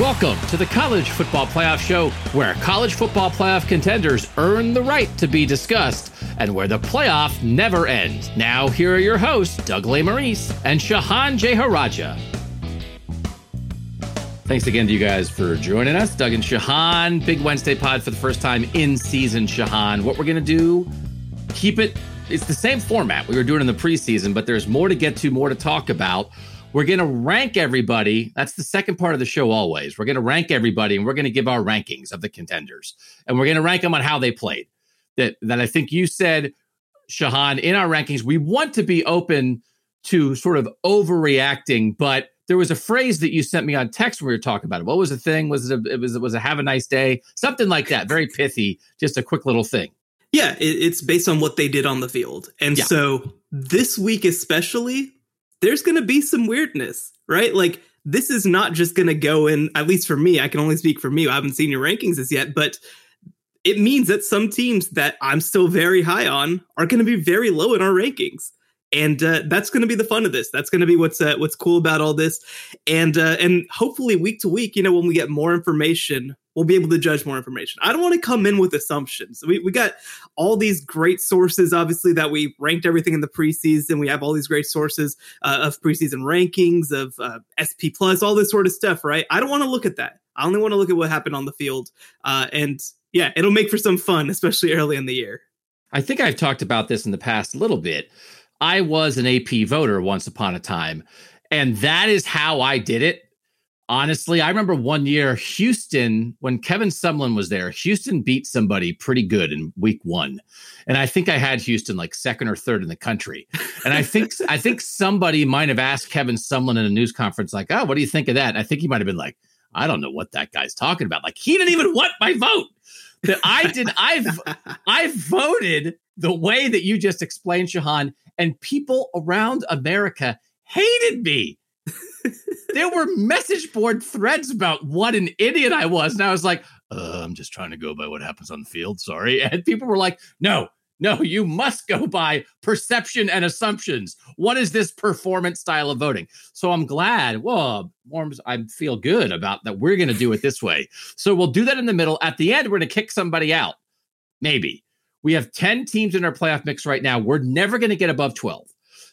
Welcome to the College Football Playoff Show, where college football playoff contenders earn the right to be discussed and where the playoff never ends. Now, here are your hosts, Doug Lesmerises and Shehan Jeyarajah. Thanks again to you guys for joining us. Doug and Shehan, Big Wednesday pod for the first time in season, Shehan. What we're going to do, keep it, it's the same format we were doing in the preseason, but there's more to get to, more to talk about. We're going to rank everybody. That's the second part of the show always. We're going to rank everybody and we're going to give our rankings of the contenders. And we're going to rank them on how they played. That that I think you said Shehan in our rankings, we want to be open to sort of overreacting, but there was a phrase that you sent me on text when we were talking about it. What was the thing? Was it a, it was it was a have a nice day? Something like that. Very pithy, just a quick little thing. Yeah, it's based on what they did on the field. And yeah. so this week especially, there's going to be some weirdness, right? Like this is not just going to go in, at least for me, I can only speak for me. I haven't seen your rankings as yet, but it means that some teams that I'm still very high on are going to be very low in our rankings. And uh, that's going to be the fun of this. That's going to be what's uh, what's cool about all this, and uh, and hopefully week to week, you know, when we get more information, we'll be able to judge more information. I don't want to come in with assumptions. We, we got all these great sources, obviously, that we ranked everything in the preseason. We have all these great sources uh, of preseason rankings, of uh, SP Plus, all this sort of stuff, right? I don't want to look at that. I only want to look at what happened on the field. Uh, and yeah, it'll make for some fun, especially early in the year. I think I've talked about this in the past a little bit. I was an AP voter once upon a time, and that is how I did it honestly, I remember one year Houston, when Kevin Sumlin was there, Houston beat somebody pretty good in week one. And I think I had Houston like second or third in the country. And I think I think somebody might have asked Kevin Sumlin in a news conference, like, oh, what do you think of that? And I think he might have been like, I don't know what that guy's talking about. Like he didn't even want my vote. That I did, I've I voted the way that you just explained, Shehan, and people around America hated me there were message board threads about what an idiot I was. And I was like, uh, I'm just trying to go by what happens on the field. Sorry. And people were like, no, no, you must go by perception and assumptions. What is this performance style of voting? So I'm glad, well, Worms, I feel good about that. We're going to do it this way. So we'll do that in the middle. At the end, we're going to kick somebody out. Maybe. We have 10 teams in our playoff mix right now. We're never going to get above 12.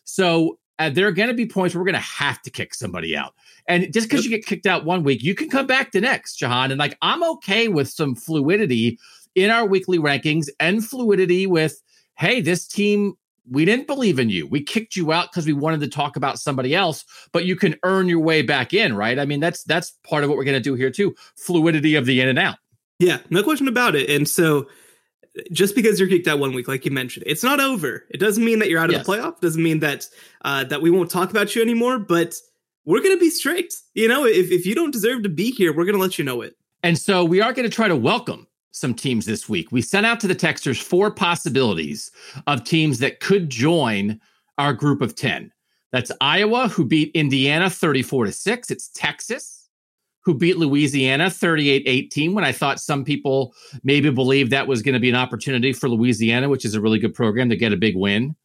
So uh, there are going to be points where we're going to have to kick somebody out. And just because you get kicked out one week, you can come back the next, Shehan. And like, I'm okay with some fluidity in our weekly rankings and fluidity with, hey, this team, we didn't believe in you. We kicked you out because we wanted to talk about somebody else, but you can earn your way back in, right? I mean, that's that's part of what we're going to do here too. Fluidity of the in and out. Yeah, no question about it. And so just because you're kicked out one week, like you mentioned, it's not over. It doesn't mean that you're out of yes. the playoff. Doesn't mean that uh, that we won't talk about you anymore. But we're going to be strict. You know, if if you don't deserve to be here, we're going to let you know it. And so we are going to try to welcome some teams this week. We sent out to the texters four possibilities of teams that could join our group of ten. That's Iowa, who beat Indiana 34 to 6. It's Texas, who beat Louisiana 38 18 when I thought some people maybe believed that was going to be an opportunity for Louisiana, which is a really good program to get a big win.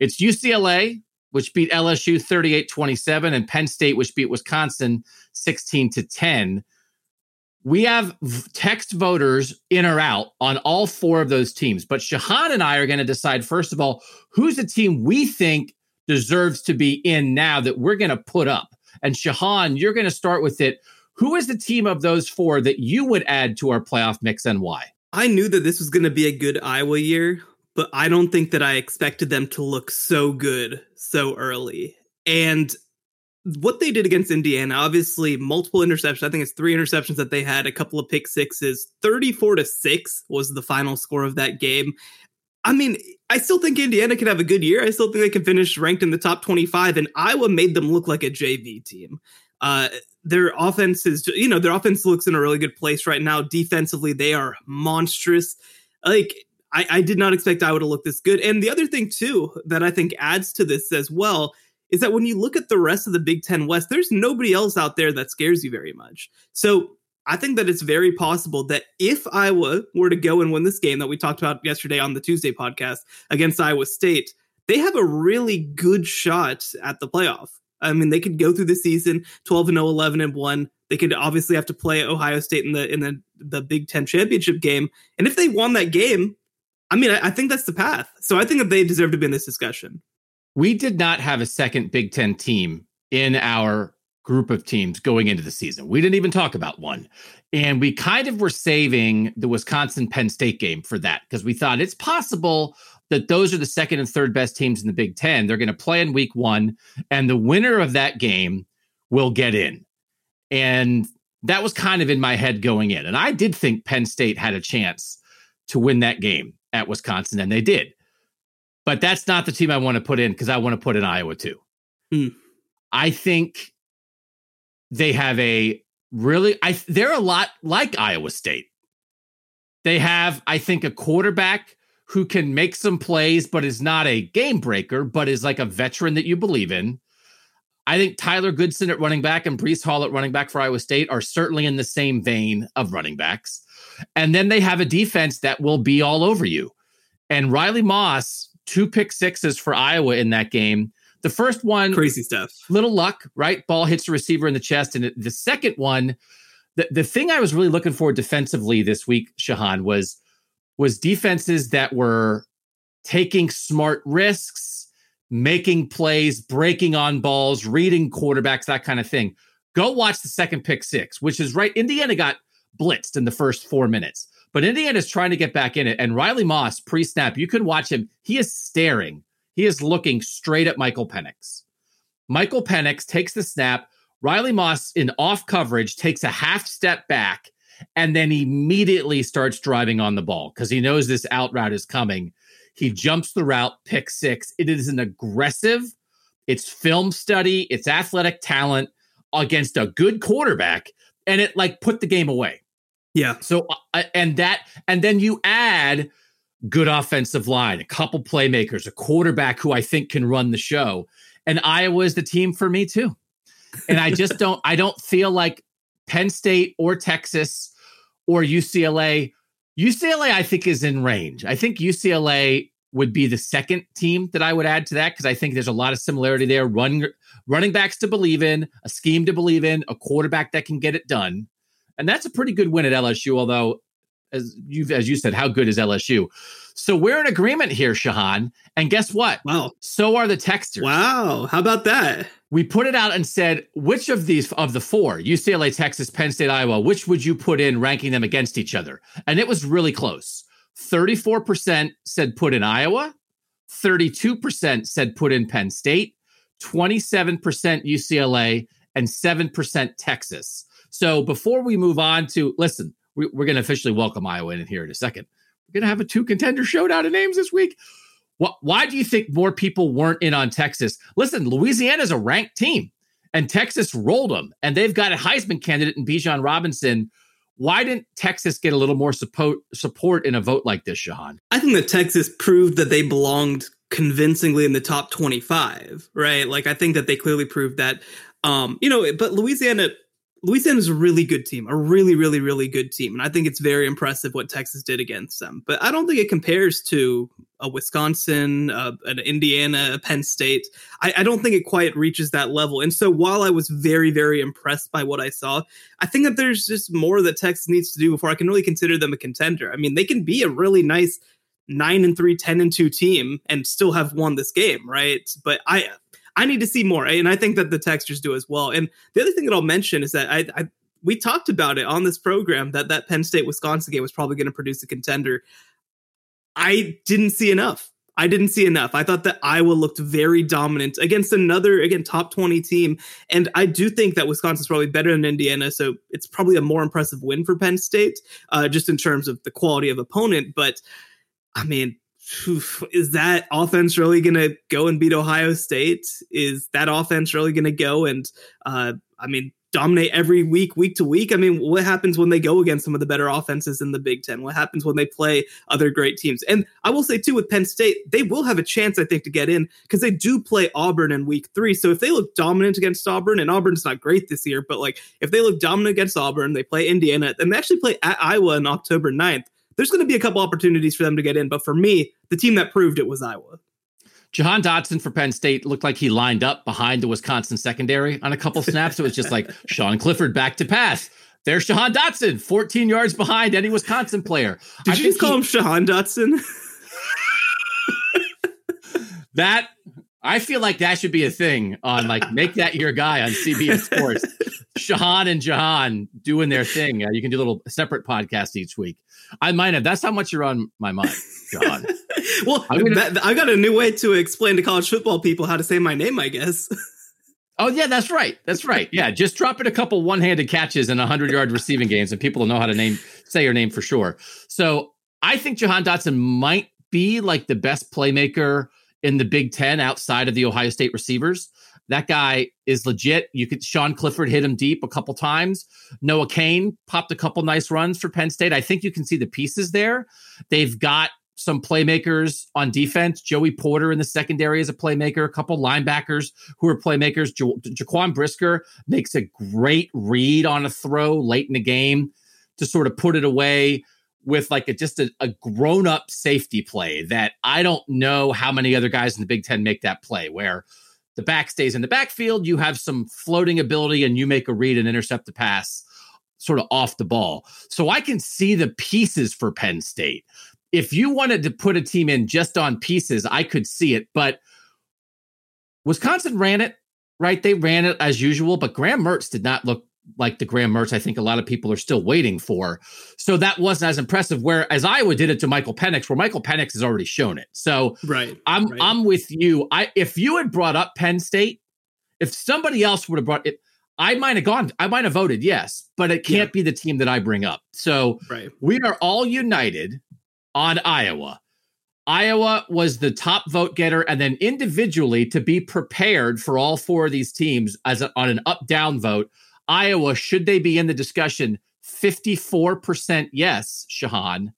It's UCLA, which beat LSU 38 27, and Penn State, which beat Wisconsin 16 to 10. We have text voters in or out on all four of those teams. But Shehan and I are going to decide, first of all, who's the team we think deserves to be in now that we're going to put up. And Shehan, you're going to start with it. Who is the team of those four that you would add to our playoff mix and why? I knew that this was going to be a good Iowa year, but I don't think that I expected them to look so good so early. And what they did against Indiana, obviously multiple interceptions. I think it's three interceptions that they had, a couple of pick sixes. 34 to 6 was the final score of that game. I mean, I still think Indiana can have a good year. I still think they can finish ranked in the top 25, and Iowa made them look like a JV team. Uh, their offense is, you know, their offense looks in a really good place right now. Defensively, they are monstrous. Like, I, I did not expect Iowa to look this good. And the other thing, too, that I think adds to this as well is that when you look at the rest of the Big Ten West, there's nobody else out there that scares you very much. So I think that it's very possible that if Iowa were to go and win this game that we talked about yesterday on the Tuesday podcast against Iowa State, they have a really good shot at the playoff. I mean, they could go through the season 12 and 0, 11 and 1. They could obviously have to play Ohio State in the in the, the Big Ten championship game. And if they won that game, I mean, I, I think that's the path. So I think that they deserve to be in this discussion. We did not have a second Big Ten team in our group of teams going into the season. We didn't even talk about one. And we kind of were saving the Wisconsin Penn State game for that because we thought it's possible that those are the second and third best teams in the Big Ten. They're going to play in week one, and the winner of that game will get in. And that was kind of in my head going in. And I did think Penn State had a chance to win that game at Wisconsin, and they did. But that's not the team I want to put in because I want to put in Iowa too. Mm. I think they have a really I they're a lot like Iowa State. They have, I think, a quarterback who can make some plays, but is not a game breaker, but is like a veteran that you believe in. I think Tyler Goodson at running back and Breece Hall at running back for Iowa State are certainly in the same vein of running backs. And then they have a defense that will be all over you. And Riley Moss, two pick sixes for Iowa in that game. The first one, crazy stuff. Little luck, right? Ball hits the receiver in the chest. And the second one, the, the thing I was really looking for defensively this week, Shehan, was was defenses that were taking smart risks, making plays, breaking on balls, reading quarterbacks, that kind of thing. Go watch the second pick six, which is right. Indiana got blitzed in the first four minutes, but Indiana's trying to get back in it. And Riley Moss, pre snap, you can watch him. He is staring he is looking straight at Michael Penix. Michael Penix takes the snap. Riley Moss, in off coverage, takes a half step back and then immediately starts driving on the ball because he knows this out route is coming. He jumps the route, pick six. It is an aggressive, it's film study, it's athletic talent against a good quarterback, and it like put the game away. Yeah. So, and that, and then you add good offensive line, a couple playmakers, a quarterback who I think can run the show. And Iowa is the team for me too. And I just don't I don't feel like Penn State or Texas or UCLA UCLA I think is in range. I think UCLA would be the second team that I would add to that because I think there's a lot of similarity there. Run running backs to believe in, a scheme to believe in, a quarterback that can get it done. And that's a pretty good win at LSU, although as you as you said, how good is LSU? So we're in agreement here, Shehan. And guess what? Wow. So are the texters. Wow. How about that? We put it out and said, which of these of the four, UCLA, Texas, Penn State, Iowa, which would you put in ranking them against each other? And it was really close. 34% said put in Iowa, 32% said put in Penn State, 27% UCLA, and 7% Texas. So before we move on to listen, we, are going to officially welcome Iowa in here in a second. We're going to have a two contender showdown of names this week. What, why do you think more people weren't in on Texas? Listen, Louisiana is a ranked team, and Texas rolled them, and they've got a Heisman candidate in Bijan Robinson. Why didn't Texas get a little more support support in a vote like this, Shehan? I think that Texas proved that they belonged convincingly in the top 25, right? Like I think that they clearly proved that. Um, you know, but Louisiana Louisiana is a really good team, a really, really, really good team. And I think it's very impressive what Texas did against them. But I don't think it compares to a Wisconsin, an Indiana, a Penn State. I, I, don't think it quite reaches that level. And so while I was very, very impressed by what I saw, I think that there's just more that Texas needs to do before I can really consider them a contender. I mean, they can be a really nice nine and three, 10 and two team and still have won this game, right? But I I need to see more, and I think that the textures do as well. And the other thing that I'll mention is that I, I we talked about it on this program that that Penn State Wisconsin game was probably going to produce a contender. I didn't see enough. I didn't see enough. I thought that Iowa looked very dominant against another, again, top 20 team. And I do think that Wisconsin's probably better than Indiana. So it's probably a more impressive win for Penn State, uh, just in terms of the quality of opponent. But I mean, is that offense really going to go and beat Ohio State? Is that offense really going to go and, uh, I mean, dominate every week, week to week? I mean, what happens when they go against some of the better offenses in the Big Ten? What happens when they play other great teams? And I will say, too, with Penn State, they will have a chance, I think, to get in because they do play Auburn in week three. So if they look dominant against Auburn, and Auburn's not great this year, but like if they look dominant against Auburn, they play Indiana, and they actually play at Iowa on October 9th there's going to be a couple opportunities for them to get in. But for me, the team that proved it was Iowa. Jahan Dotson for Penn State looked like he lined up behind the Wisconsin secondary on a couple snaps. It was just like Sean Clifford back to pass. There's Jahan Dotson, 14 yards behind any Wisconsin player. Did I you just call he, him Shehan Dotson? that I feel like that should be a thing on like make that your guy on CBS Sports. Shehan and Jahan doing their thing. Uh, you can do a little separate podcast each week. I might have. That's how much you're on my mind, John. well, gonna, that, I got a new way to explain to college football people how to say my name. I guess. Oh yeah, that's right. That's right. Yeah, just drop it a couple one-handed catches and hundred yard receiving games, and people will know how to name say your name for sure. So I think Jahan Dotson might be like the best playmaker in the Big Ten outside of the Ohio State receivers. That guy is legit. You could Sean Clifford hit him deep a couple times. Noah Cain popped a couple nice runs for Penn State. I think you can see the pieces there. They've got some playmakers on defense. Joey Porter in the secondary is a playmaker. A couple linebackers who are playmakers. Ja- Jaquan Brisker makes a great read on a throw late in the game to sort of put it away with like a, just a, a grown up safety play that I don't know how many other guys in the Big Ten make that play where the back stays in the backfield, you have some floating ability, and you make a read and intercept the pass sort of off the ball. So I can see the pieces for Penn State. If you wanted to put a team in just on pieces, I could see it. But Wisconsin ran it, right? They ran it as usual, but Graham Mertz did not look like the Graham Mertz I think a lot of people are still waiting for. So that wasn't as impressive. Whereas Iowa did it to Michael Penix, where Michael Penix has already shown it. So right, I'm right. I'm with you. I if you had brought up Penn State, if somebody else would have brought it, I might have gone. I might have voted yes, but it can't yeah. be the team that I bring up. So right. we are all united on Iowa. Iowa was the top vote getter, and then individually to be prepared for all four of these teams as a, on an up down vote. Iowa, should they be in the discussion? 54% yes, Shehan,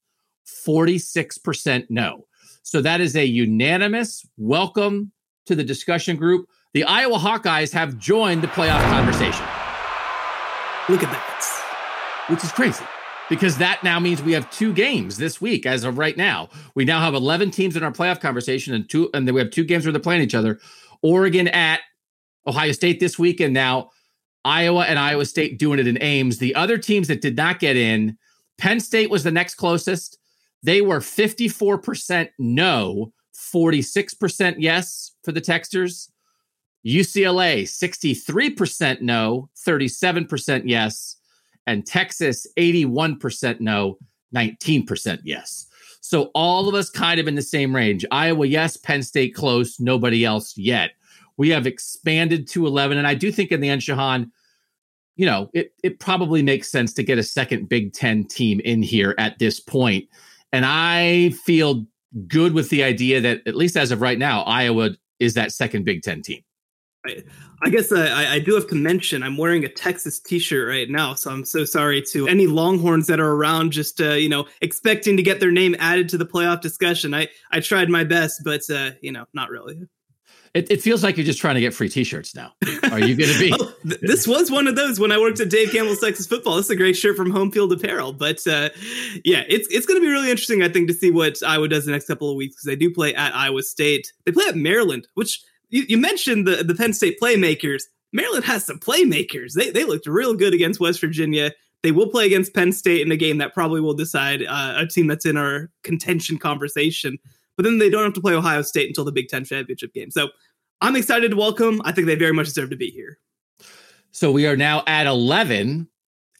46% no. So that is a unanimous welcome to the discussion group. The Iowa Hawkeyes have joined the playoff conversation. Look at that. Which is crazy because that now means we have two games this week as of right now. We now have 11 teams in our playoff conversation and two and then we have two games where they're playing each other. Oregon at Ohio State this week and now Iowa and Iowa State doing it in Ames. The other teams that did not get in, Penn State was the next closest. They were 54% no, 46% yes for the Texters. UCLA, 63% no, 37% yes. And Texas, 81% no, 19% yes. So all of us kind of in the same range. Iowa, yes. Penn State, close. Nobody else yet. We have expanded to 11. And I do think in the end, Shehan, you know, it, it probably makes sense to get a second Big Ten team in here at this point. And I feel good with the idea that, at least as of right now, Iowa is that second Big Ten team. I, guess I, I, do have to mention I'm wearing a Texas T-shirt right now, so I'm so sorry to any Longhorns that are around, just uh, you know, expecting to get their name added to the playoff discussion. I I tried my best, but uh, you know, not really. It, it, feels like you're just trying to get free T-shirts now. Are you going to be? oh, th- this was one of those when I worked at Dave Campbell's Texas Football. This is a great shirt from Home Field Apparel. But uh, yeah, it's it's going to be really interesting, I think, to see what Iowa does the next couple of weeks because they do play at Iowa State. They play at Maryland, which you, you mentioned the the Penn State playmakers. Maryland has some playmakers. They they looked real good against West Virginia. They will play against Penn State in a game that probably will decide uh, a team that's in our contention conversation. But then they don't have to play Ohio State until the Big Ten championship game. So I'm excited to welcome. I think they very much deserve to be here. So we are now at 11.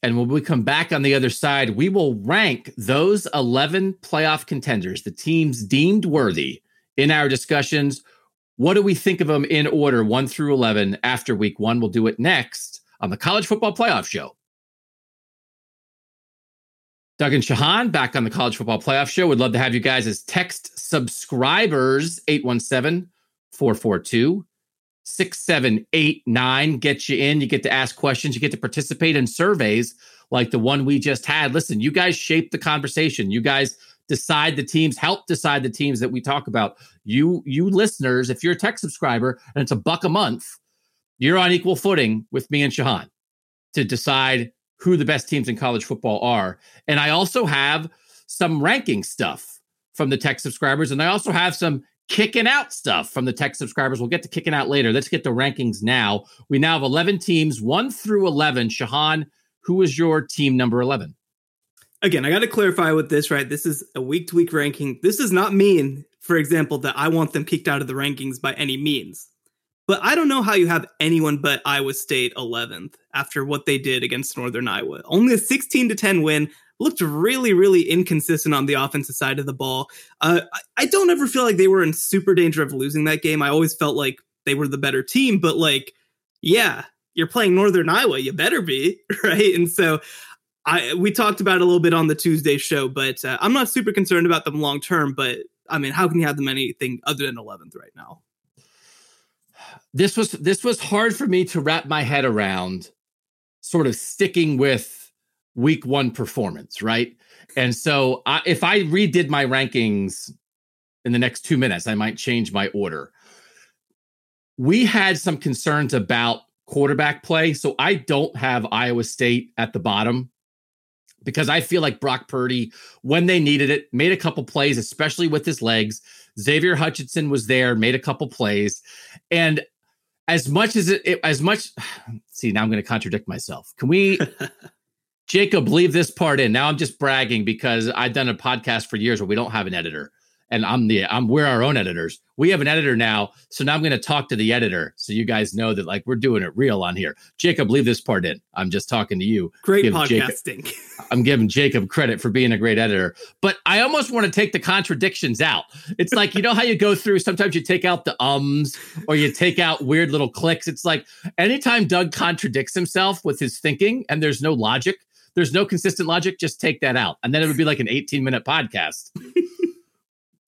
And when we come back on the other side, we will rank those 11 playoff contenders, the teams deemed worthy in our discussions. What do we think of them in order, one through 11, after week one? We'll do it next on the College Football Playoff Show. Doug and Shehan back on the College Football Playoff Show. We'd love to have you guys as text subscribers, 817 442 6789 gets you in. You get to ask questions, you get to participate in surveys like the one we just had. Listen, you guys shape the conversation. You guys decide the teams, help decide the teams that we talk about. You you listeners, if you're a tech subscriber and it's a buck a month, you're on equal footing with me and Shehan to decide who the best teams in college football are. And I also have some ranking stuff from the tech subscribers and I also have some kicking out stuff from the tech subscribers. We'll get to kicking out later. Let's get the rankings now. We now have 11 teams, 1 through 11. Shehan, who is your team number 11? Again, I got to clarify with this, right? This is a week to week ranking. This does not mean, for example, that I want them kicked out of the rankings by any means. But I don't know how you have anyone but Iowa State 11th after what they did against Northern Iowa. Only a 16 to 10 win. Looked really, really inconsistent on the offensive side of the ball. Uh, I don't ever feel like they were in super danger of losing that game. I always felt like they were the better team, but like, yeah, you're playing Northern Iowa. You better be, right? And so I we talked about a little bit on the Tuesday show, but uh, I'm not super concerned about them long term. But I mean, how can you have them anything other than 11th right now? This was this was hard for me to wrap my head around sort of sticking with week one performance right? And so I, if i redid my rankings in the next two minutes i might change my order. We had some concerns about quarterback play. So i don't have iowa state at the bottom because i feel like brock purdy when they needed it made a couple plays especially with his legs xavier hutchinson was there made a couple plays. And as much as it, it as much see now i'm going to contradict myself. Can we jacob leave this part in? Now i'm just bragging because i've done a podcast for years where we don't have an editor and I'm the I'm we're our own editors. We have an editor now, so now I'm going to talk to the editor, so you guys know that like we're doing it real on here. Jacob, leave this part in. I'm just talking to you. Great Give podcasting. Jacob, I'm giving Jacob credit for being a great editor, but I almost want to take the contradictions out. It's like you know how you go through. Sometimes you take out the ums or you take out weird little clicks. It's like anytime Doug contradicts himself with his thinking and there's no logic. There's no consistent logic. Just take that out, and then it would be like an 18 minute podcast.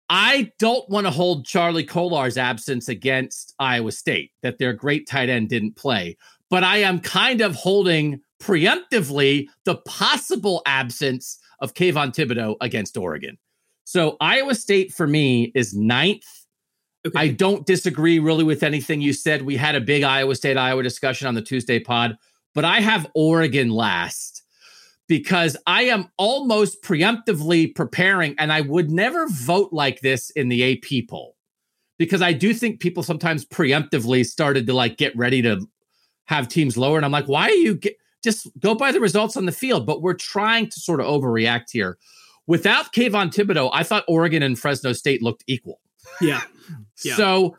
I don't want to hold Charlie Kolar's absence against Iowa State, that their great tight end didn't play. But I am kind of holding preemptively the possible absence of Kayvon Thibodeaux against Oregon. So Iowa State for me is ninth. Okay. I don't disagree really with anything you said. We had a big Iowa State Iowa discussion on the Tuesday pod, but I have Oregon last because I am almost preemptively preparing, and I would never vote like this in the AP poll because I do think people sometimes preemptively started to like get ready to have teams lower. And I'm like, why are you get, just go by the results on the field? But we're trying to sort of overreact here. Without Kayvon Thibodeaux, I thought Oregon and Fresno State looked equal. Yeah. yeah. So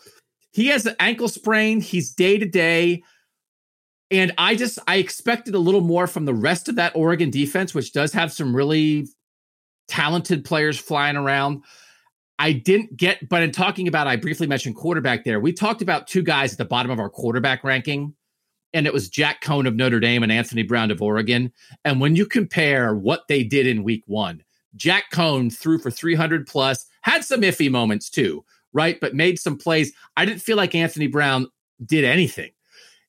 he has an ankle sprain. He's day to day. And I just I expected a little more from the rest of that Oregon defense, which does have some really talented players flying around. I didn't get, but in talking about, I briefly mentioned quarterback there. We talked about two guys at the bottom of our quarterback ranking, and it was Jack Coan of Notre Dame and Anthony Brown of Oregon. And when you compare what they did in week one, Jack Coan threw for 300 plus, had some iffy moments too, right? But made some plays. I didn't feel like Anthony Brown did anything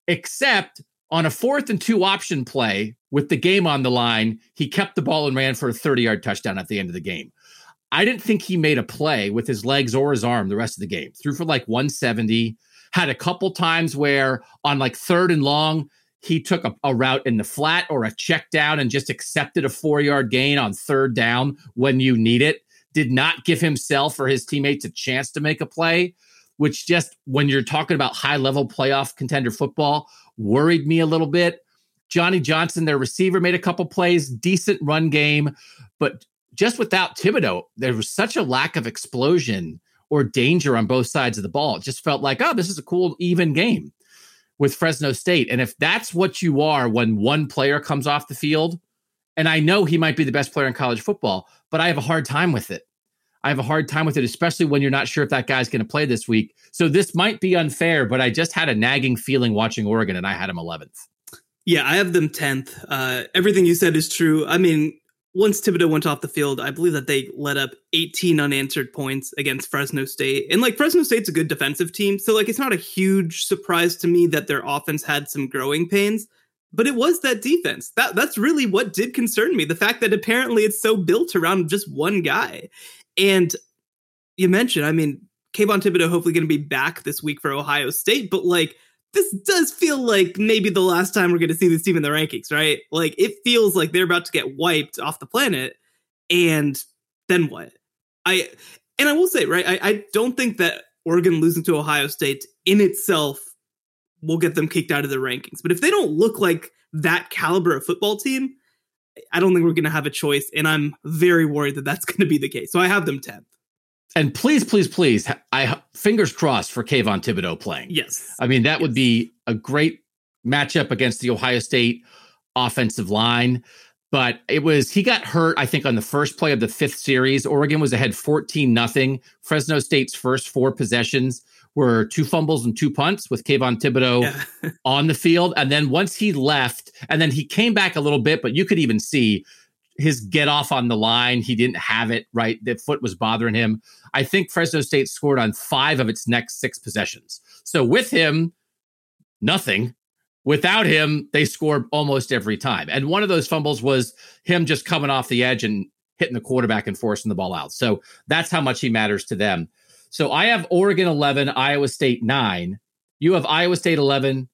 except on a fourth and two option play with the game on the line, he kept the ball and ran for a 30 yard touchdown at the end of the game. I didn't think he made a play with his legs or his arm the rest of the game. Threw for like 170. Had a couple times where on like third and long, he took a, a route in the flat or a check down and just accepted a four yard gain on third down when you need it. Did not give himself or his teammates a chance to make a play, which just when you're talking about high level playoff contender football, worried me a little bit. Johnny Johnson, their receiver, made a couple plays, decent run game, but just without Thibodeaux, there was such a lack of explosion or danger on both sides of the ball. It just felt like, oh, this is a cool, even game with Fresno State. And if that's what you are when one player comes off the field, and I know he might be the best player in college football, but I have a hard time with it. I have a hard time with it, especially when you're not sure if that guy's going to play this week. So this might be unfair, but I just had a nagging feeling watching Oregon, and I had him 11th. Yeah, I have them 10th. Uh, everything you said is true. I mean, once Thibodeaux went off the field, I believe that they let up 18 unanswered points against Fresno State. And like Fresno State's a good defensive team. So like it's not a huge surprise to me that their offense had some growing pains. But it was that defense. That that's really what did concern me. The fact that apparently it's so built around just one guy. And you mentioned, I mean, Kayvon Thibodeaux hopefully going to be back this week for Ohio State, but like this does feel like maybe the last time we're going to see this team in the rankings, right? Like it feels like they're about to get wiped off the planet, and then what? I And I will say, right, I, I don't think that Oregon losing to Ohio State in itself will get them kicked out of the rankings. But if they don't look like that caliber of football team, I don't think we're going to have a choice. And I'm very worried that that's going to be the case. So I have them 10th. And please, please, please, I fingers crossed for Kayvon Thibodeaux playing. Yes. I mean, that yes. would be a great matchup against the Ohio State offensive line. But it was he got hurt, I think, on the first play of the fifth series. Oregon was ahead 14 nothing. Fresno State's first four possessions were two fumbles and two punts with Kayvon Thibodeaux yeah. on the field. And then once he left, and then he came back a little bit, but you could even see his get off on the line. He didn't have it right. The foot was bothering him. I think Fresno State scored on five of its next six possessions. So with him, nothing. Without him, they scored almost every time. And one of those fumbles was him just coming off the edge and hitting the quarterback and forcing the ball out. So that's how much he matters to them. So I have Oregon 11, Iowa State 9. You have Iowa State 11,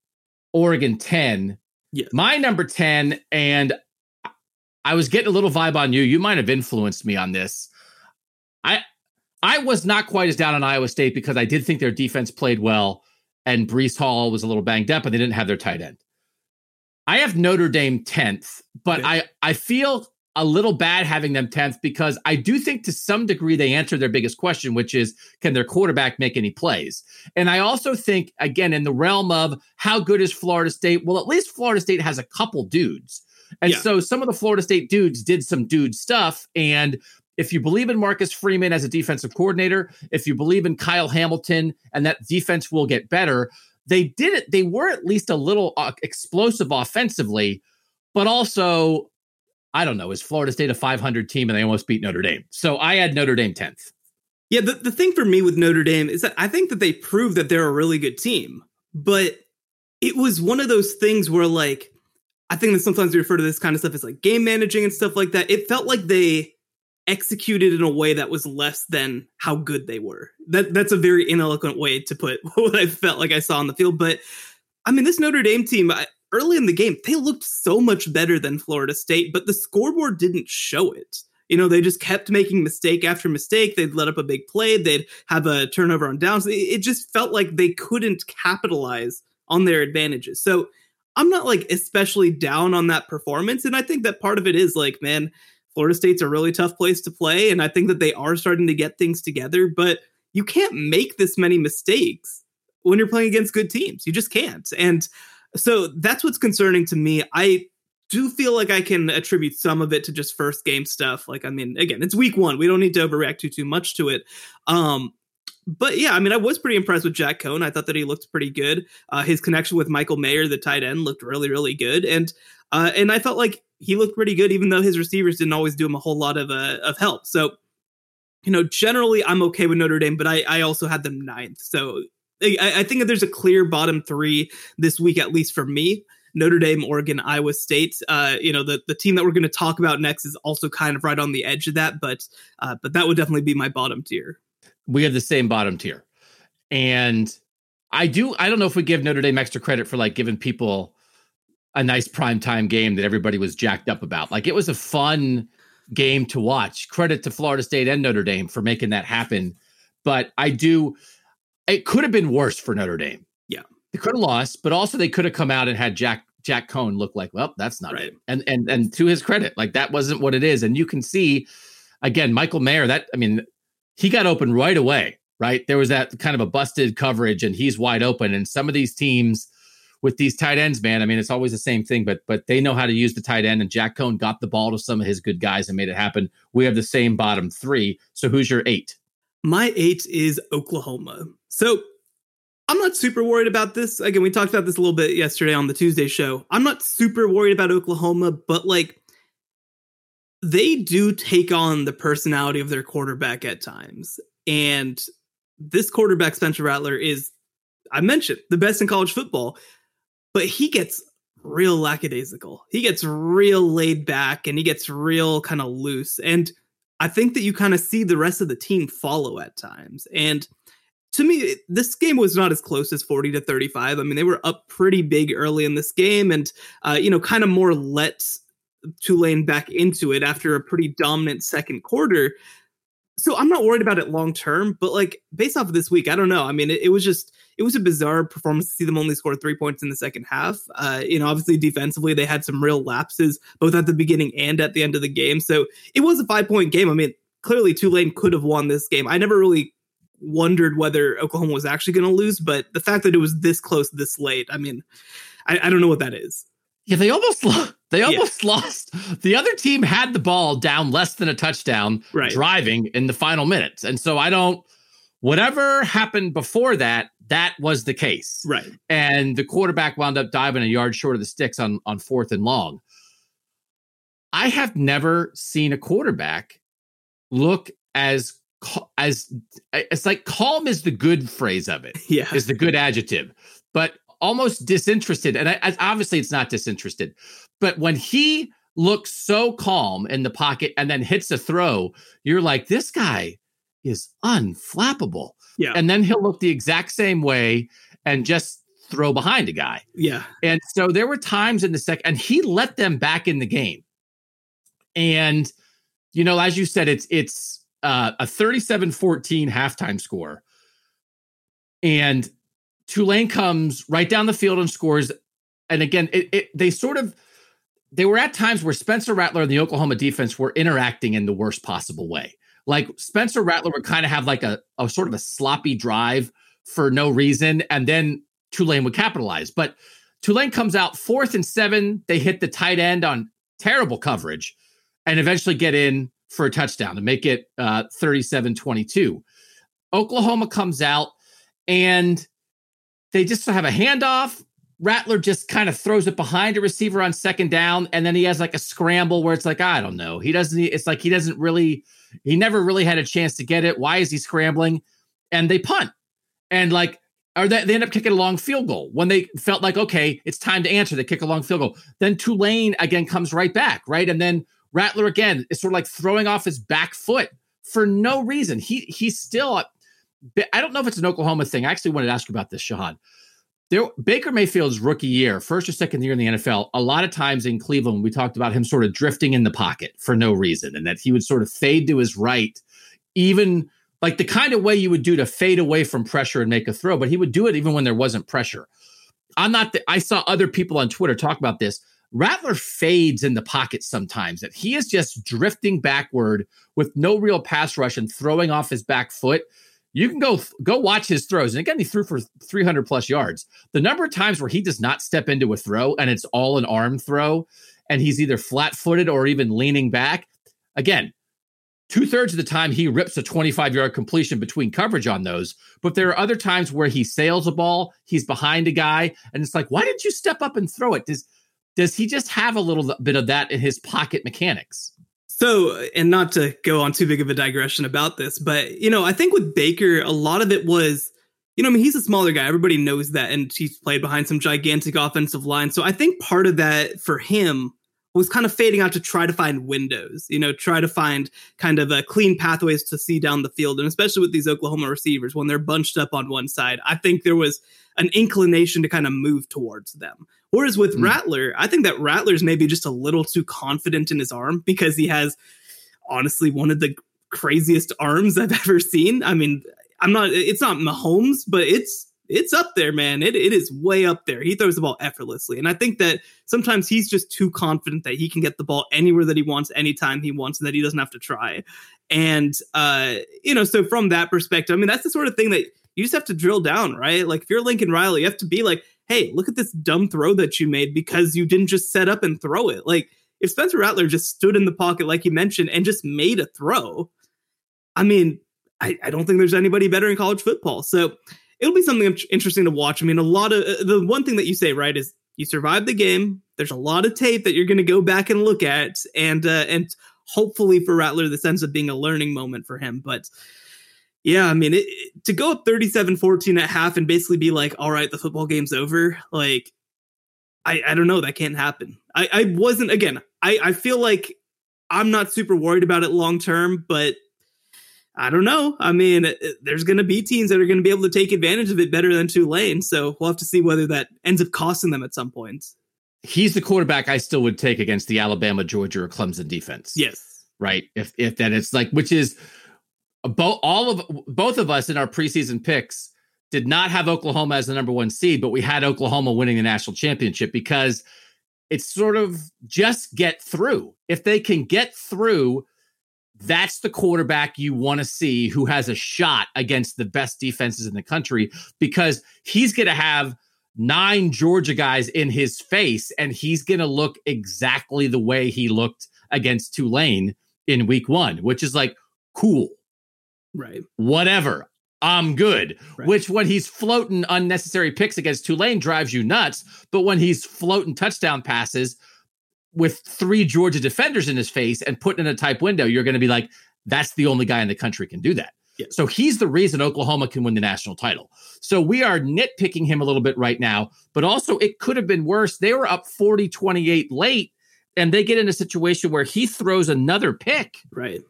Oregon 10. Yes. My number 10, and I was getting a little vibe on you. You might have influenced me on this. I I was not quite as down on Iowa State because I did think their defense played well and Breece Hall was a little banged up and they didn't have their tight end. I have Notre Dame 10th, but okay. I, I feel a little bad having them 10th because I do think to some degree they answer their biggest question, which is can their quarterback make any plays? And I also think, again, in the realm of how good is Florida State? Well, at least Florida State has a couple dudes. And yeah. so some of the Florida State dudes did some dude stuff. And if you believe in Marcus Freeman as a defensive coordinator, if you believe in Kyle Hamilton and that defense will get better, they did it. They were at least a little uh, explosive offensively, but also, I don't know, is Florida State a 500 team and they almost beat Notre Dame? So I had Notre Dame 10th. Yeah, the, the thing for me with Notre Dame is that I think that they proved that they're a really good team, but it was one of those things where, like, I think that sometimes we refer to this kind of stuff as like game managing and stuff like that. It felt like they executed in a way that was less than how good they were. That that's a very ineloquent way to put what I felt like I saw on the field. But I mean, this Notre Dame team I, early in the game they looked so much better than Florida State, but the scoreboard didn't show it. You know, they just kept making mistake after mistake. They'd let up a big play. They'd have a turnover on downs. It just felt like they couldn't capitalize on their advantages. So I'm not like especially down on that performance. And I think that part of it is like, man, Florida State's a really tough place to play, and I think that they are starting to get things together, but you can't make this many mistakes when you're playing against good teams. You just can't. And so that's what's concerning to me. I do feel like I can attribute some of it to just first game stuff. Like, I mean, again, it's week one. We don't need to overreact too too much to it. Um, but yeah, I mean, I was pretty impressed with Jack Coan. I thought that he looked pretty good. Uh, his connection with Michael Mayer, the tight end, looked really, really good. And uh, and I felt like he looked pretty good, even though his receivers didn't always do him a whole lot of uh, of help. So, you know, generally I'm okay with Notre Dame, but I, I also had them ninth. So I, I think that there's a clear bottom three this week, at least for me. Notre Dame, Oregon, Iowa State. Uh, you know, the the team that we're going to talk about next is also kind of right on the edge of that, but uh, but that would definitely be my bottom tier. We have the same bottom tier, and I do. I don't know if we give Notre Dame extra credit for like giving people a nice primetime game that everybody was jacked up about. Like it was a fun game to watch. Credit to Florida State and Notre Dame for making that happen. But I do, it could have been worse for Notre Dame. Yeah. They could have lost, but also they could have come out and had Jack Jack Coan look like, well, that's not right. it. And and and to his credit, like that wasn't what it is. And you can see again, Michael Mayer, that I mean, he got open right away, right? There was that kind of a busted coverage and he's wide open. And some of these teams with these tight ends, man, I mean, it's always the same thing, but but they know how to use the tight end, and Jack Coan got the ball to some of his good guys and made it happen. We have the same bottom three. So who's your eight? My eight is Oklahoma. So I'm not super worried about this. Again, we talked about this a little bit yesterday on the Tuesday show. I'm not super worried about Oklahoma, but like they do take on the personality of their quarterback at times. And this quarterback, Spencer Rattler, is, I mentioned, the best in college football but he gets real lackadaisical. He gets real laid back and he gets real kind of loose. And I think that you kind of see the rest of the team follow at times. And to me, this game was not as close as 40 to 35. I mean, they were up pretty big early in this game and, uh, you know, kind of more let Tulane back into it after a pretty dominant second quarter. So I'm not worried about it long term, but like based off of this week, I don't know. I mean, it, it, was just it was a bizarre performance to see them only score three points in the second half. Uh, you know, obviously defensively they had some real lapses both at the beginning and at the end of the game. So it was a five point game. I mean, clearly Tulane could have won this game. I never really wondered whether Oklahoma was actually going to lose, but the fact that it was this close this late, I mean, I, I don't know what that is. Yeah, they almost they almost yeah. lost. The other team had the ball down less than a touchdown, right. driving in the final minutes, and so I don't. Whatever happened before that, that was the case, right? And the quarterback wound up diving a yard short of the sticks on on fourth and long. I have never seen a quarterback look as as it's like calm is the good phrase of it. Yeah, is the good adjective, but almost disinterested. And I, I, obviously, it's not disinterested, but when he looks so calm in the pocket and then hits a throw, you're like, this guy is unflappable. Yeah. And then he'll look the exact same way and just throw behind a guy. Yeah. And so there were times in the second, and he let them back in the game. And, you know, as you said, it's, it's, uh, a 37 14 halftime score. And Tulane comes right down the field and scores. And again, it, it, they sort of they were at times where Spencer Rattler and the Oklahoma defense were interacting in the worst possible way. Like Spencer Rattler would kind of have like a, a sort of a sloppy drive for no reason, and then Tulane would capitalize. But Tulane comes out fourth and seven. They hit the tight end on terrible coverage and eventually get in for a touchdown to make it uh, 37 22. Oklahoma comes out and they just have a handoff. Rattler just kind of throws it behind a receiver on second down, and then he has like a scramble where it's like, I don't know. He doesn't, it's like he doesn't really, he never really had a chance to get it. Why is he scrambling? And they punt. And like, or they, they end up kicking a long field goal when they felt like, okay, it's time to answer. They kick a long field goal. Then Tulane again comes right back, right? And then Rattler again is sort of like throwing off his back foot for no reason. He he's still I don't know if it's an Oklahoma thing. I actually wanted to ask you about this, Shehan. There, Baker Mayfield's rookie year, first or second year in the NFL, a lot of times in Cleveland, we talked about him sort of drifting in the pocket for no reason, and that he would sort of fade to his right, even like the kind of way you would do to fade away from pressure and make a throw. But he would do it even when there wasn't pressure. I'm not. The, I saw other people on Twitter talk about this. Rattler fades in the pocket sometimes. That he is just drifting backward with no real pass rush and throwing off his back foot you can go go watch his throws. And again, he threw for 300 plus yards. The number of times where he does not step into a throw and it's all an arm throw, and he's either flat footed or even leaning back. Again, two thirds of the time he rips a 25 yard completion between coverage on those. But there are other times where he sails a ball, he's behind a guy, and it's like, why didn't you step up and throw it? Does does he just have a little bit of that in his pocket mechanics? So, and not to go on too big of a digression about this, but you know, I think with Baker, a lot of it was, you know, I mean, he's a smaller guy. Everybody knows that, and he's played behind some gigantic offensive line. So I think part of that for him was kind of fading out to try to find windows, you know, try to find kind of a uh, clean pathways to see down the field. And especially with these Oklahoma receivers, when they're bunched up on one side, I think there was an inclination to kind of move towards them. Whereas with mm. Rattler, I think that Rattler's maybe just a little too confident in his arm because he has honestly one of the craziest arms I've ever seen. I mean, I'm not it's not Mahomes, but it's it's up there, man. It it is way up there. He throws the ball effortlessly. And I think that sometimes he's just too confident that he can get the ball anywhere that he wants, anytime he wants, and that he doesn't have to try. And uh, you know, so from that perspective, I mean, that's the sort of thing that you just have to drill down, right? Like if you're Lincoln Riley, you have to be like, hey, look at this dumb throw that you made because you didn't just set up and throw it. Like if Spencer Rattler just stood in the pocket, like you mentioned, and just made a throw, I mean, I, I don't think there's anybody better in college football. So it'll be something interesting to watch. I mean, a lot of uh, the one thing that you say, right, is you survived the game. There's a lot of tape that you're going to go back and look at, and uh, and hopefully for Rattler, this ends up being a learning moment for him. But yeah, I mean, it, to go up 37 14 at half and basically be like, all right, the football game's over, like, I, I don't know. That can't happen. I, I wasn't, again, I, I feel like I'm not super worried about it long term, but I don't know. I mean, there's going to be teams that are going to be able to take advantage of it better than Tulane. So we'll have to see whether that ends up costing them at some point. He's the quarterback I still would take against the Alabama, Georgia, or Clemson defense. Yes. Right. If if that it's like, which is both all of both of us in our preseason picks did not have Oklahoma as the number one seed, but we had Oklahoma winning the national championship because it's sort of just get through. If they can get through, that's the quarterback you want to see who has a shot against the best defenses in the country because he's going to have nine Georgia guys in his face and he's going to look exactly the way he looked against Tulane in week one, which is like, cool. Right. Whatever. I'm good. Right. Which, when he's floating unnecessary picks against Tulane, drives you nuts. But when he's floating touchdown passes with three Georgia defenders in his face and putting in a type window, you're going to be like, that's the only guy in the country can do that. Yeah. So he's the reason Oklahoma can win the national title. So we are nitpicking him a little bit right now, but also it could have been worse. They were up 40 28 late, and they get in a situation where he throws another pick. Right.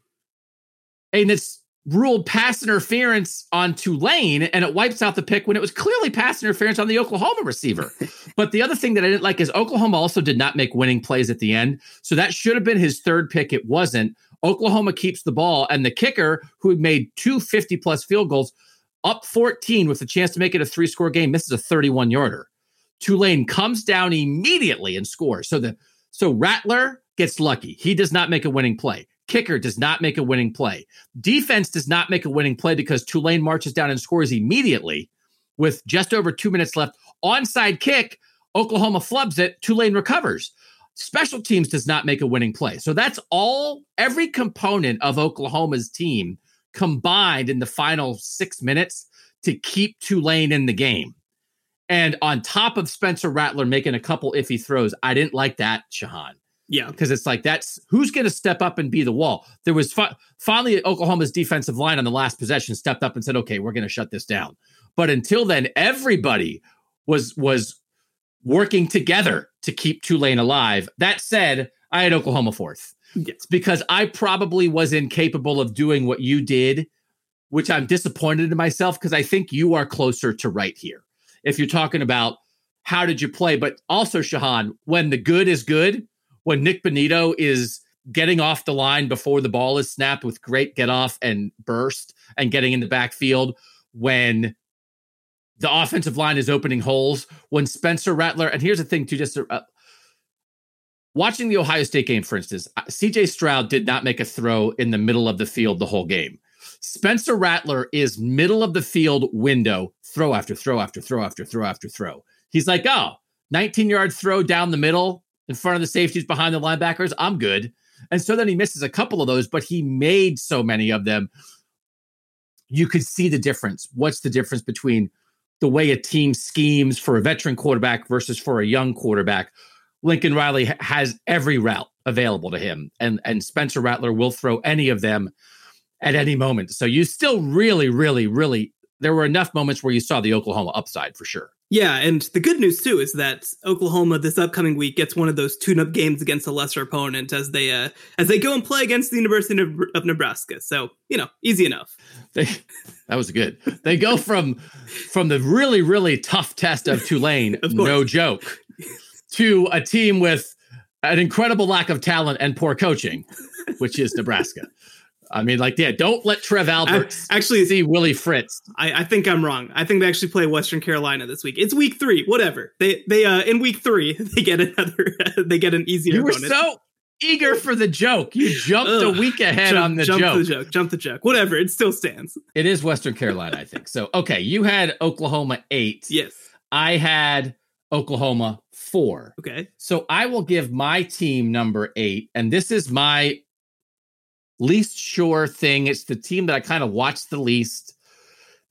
And it's ruled pass interference on Tulane and it wipes out the pick when it was clearly pass interference on the Oklahoma receiver. but the other thing that I didn't like is Oklahoma also did not make winning plays at the end. So that should have been his third pick. It wasn't. Oklahoma keeps the ball and the kicker who made two 50 plus field goals up 14 with a chance to make it a three score game misses a 31 yarder. Tulane comes down immediately and scores. So the so Rattler gets lucky. He does not make a winning play. Kicker does not make a winning play. Defense does not make a winning play because Tulane marches down and scores immediately with just over two minutes left. Onside kick, Oklahoma flubs it, Tulane recovers. Special teams does not make a winning play. So that's all, every component of Oklahoma's team combined in the final six minutes to keep Tulane in the game. And on top of Spencer Rattler making a couple iffy throws, I didn't like that, Shehan. Yeah, because it's like that's who's going to step up and be the wall. There was fi- finally Oklahoma's defensive line on the last possession stepped up and said, "Okay, we're going to shut this down." But until then, everybody was was working together to keep Tulane alive. That said, I had Oklahoma fourth. It's because I probably was incapable of doing what you did, which I'm disappointed in myself because I think you are closer to right here. If you're talking about how did you play, but also Shehan, when the good is good, when Nick Bonitto is getting off the line before the ball is snapped with great get off and burst and getting in the backfield, when the offensive line is opening holes, when Spencer Rattler, and here's the thing too, just uh, watching the Ohio State game, for instance, uh, CJ Stroud did not make a throw in the middle of the field the whole game. Spencer Rattler is middle of the field window, throw after throw after throw after throw after throw. He's like, oh, 19 yard throw down the middle in front of the safeties behind the linebackers, I'm good. And so then he misses a couple of those, but he made so many of them. You could see the difference. What's the difference between the way a team schemes for a veteran quarterback versus for a young quarterback? Lincoln Riley has every route available to him, and and Spencer Rattler will throw any of them at any moment. So you still really, really, really there were enough moments where you saw the Oklahoma upside for sure. Yeah, and the good news too is that Oklahoma this upcoming week gets one of those tune-up games against a lesser opponent as they uh, as they go and play against the University of, Nebraska. So you know, easy enough. They, that was good. They go from from the really really tough test of Tulane, of no joke, to a team with an incredible lack of talent and poor coaching, which is Nebraska. I mean, like, yeah, don't let Trev Alberts actually see Willie Fritz. I, I, think I'm wrong. I think they actually play Western Carolina this week. It's week three, whatever. They they uh in week three they get another they get an easier. You were opponent. so eager for the joke. You jumped Ugh, a week ahead jump, on the joke. jump joke. the joke. Jump the joke. Whatever. It still stands. It is Western Carolina, I think. So okay, you had Oklahoma eight. Yes. I had Oklahoma four. Okay. So I will give my team number eight, and this is my least sure thing. It's the team that I kind of watched the least.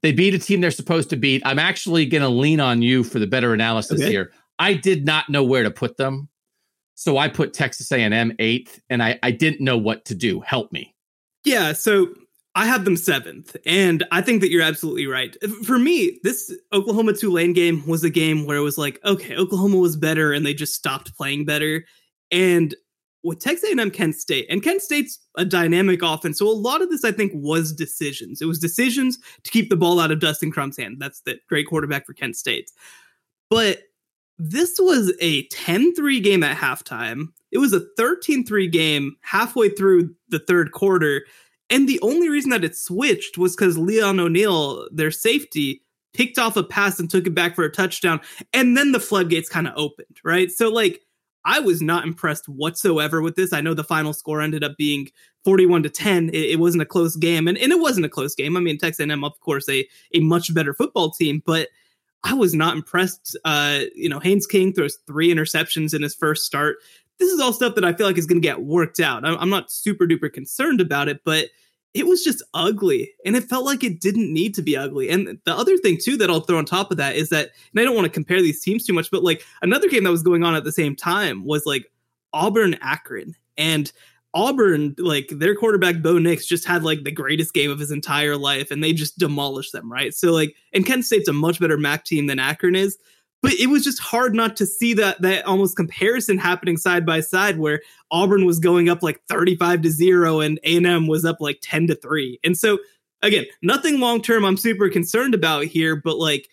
They beat a team they're supposed to beat. I'm actually going to lean on you for the better analysis okay. here. I did not know where to put them. So I put Texas A&M eighth, and I, I didn't know what to do. Help me. Yeah, so I have them seventh, and I think that you're absolutely right. For me, this Oklahoma Tulane game was a game where it was like, okay, Oklahoma was better, and they just stopped playing better. And with Texas A&M Kent State, and Kent State's a dynamic offense, so a lot of this I think was decisions. It was decisions to keep the ball out of Dustin Crum's hand. That's the great quarterback for Kent State. But this was a 10-3 game at halftime. It was a 13-3 game halfway through the third quarter, And the only reason that it switched was because Leon O'Neal, their safety, picked off a pass and took it back for a touchdown. And then the floodgates kind of opened, right? So, like, I was not impressed whatsoever with this. I know the final score ended up being 41 to 10. It, it wasn't a close game, and, and it wasn't a close game. I mean, Texas A&M, of course, a, a much better football team, but I was not impressed. Uh, you know, Haynes King throws three interceptions in his first start. This is all stuff that I feel like is going to get worked out. I'm not super duper concerned about it, but – it was just ugly and it felt like it didn't need to be ugly. And the other thing too that I'll throw on top of that is that and I don't want to compare these teams too much, but like another game that was going on at the same time was like Auburn Akron and Auburn, like their quarterback Bo Nix just had like the greatest game of his entire life and they just demolished them, right? So like and Kent State's a much better MAC team than Akron is but it was just hard not to see that that almost comparison happening side by side where Auburn was going up like 35 to 0 and A&M was up like 10 to 3. And so again, nothing long term I'm super concerned about here, but like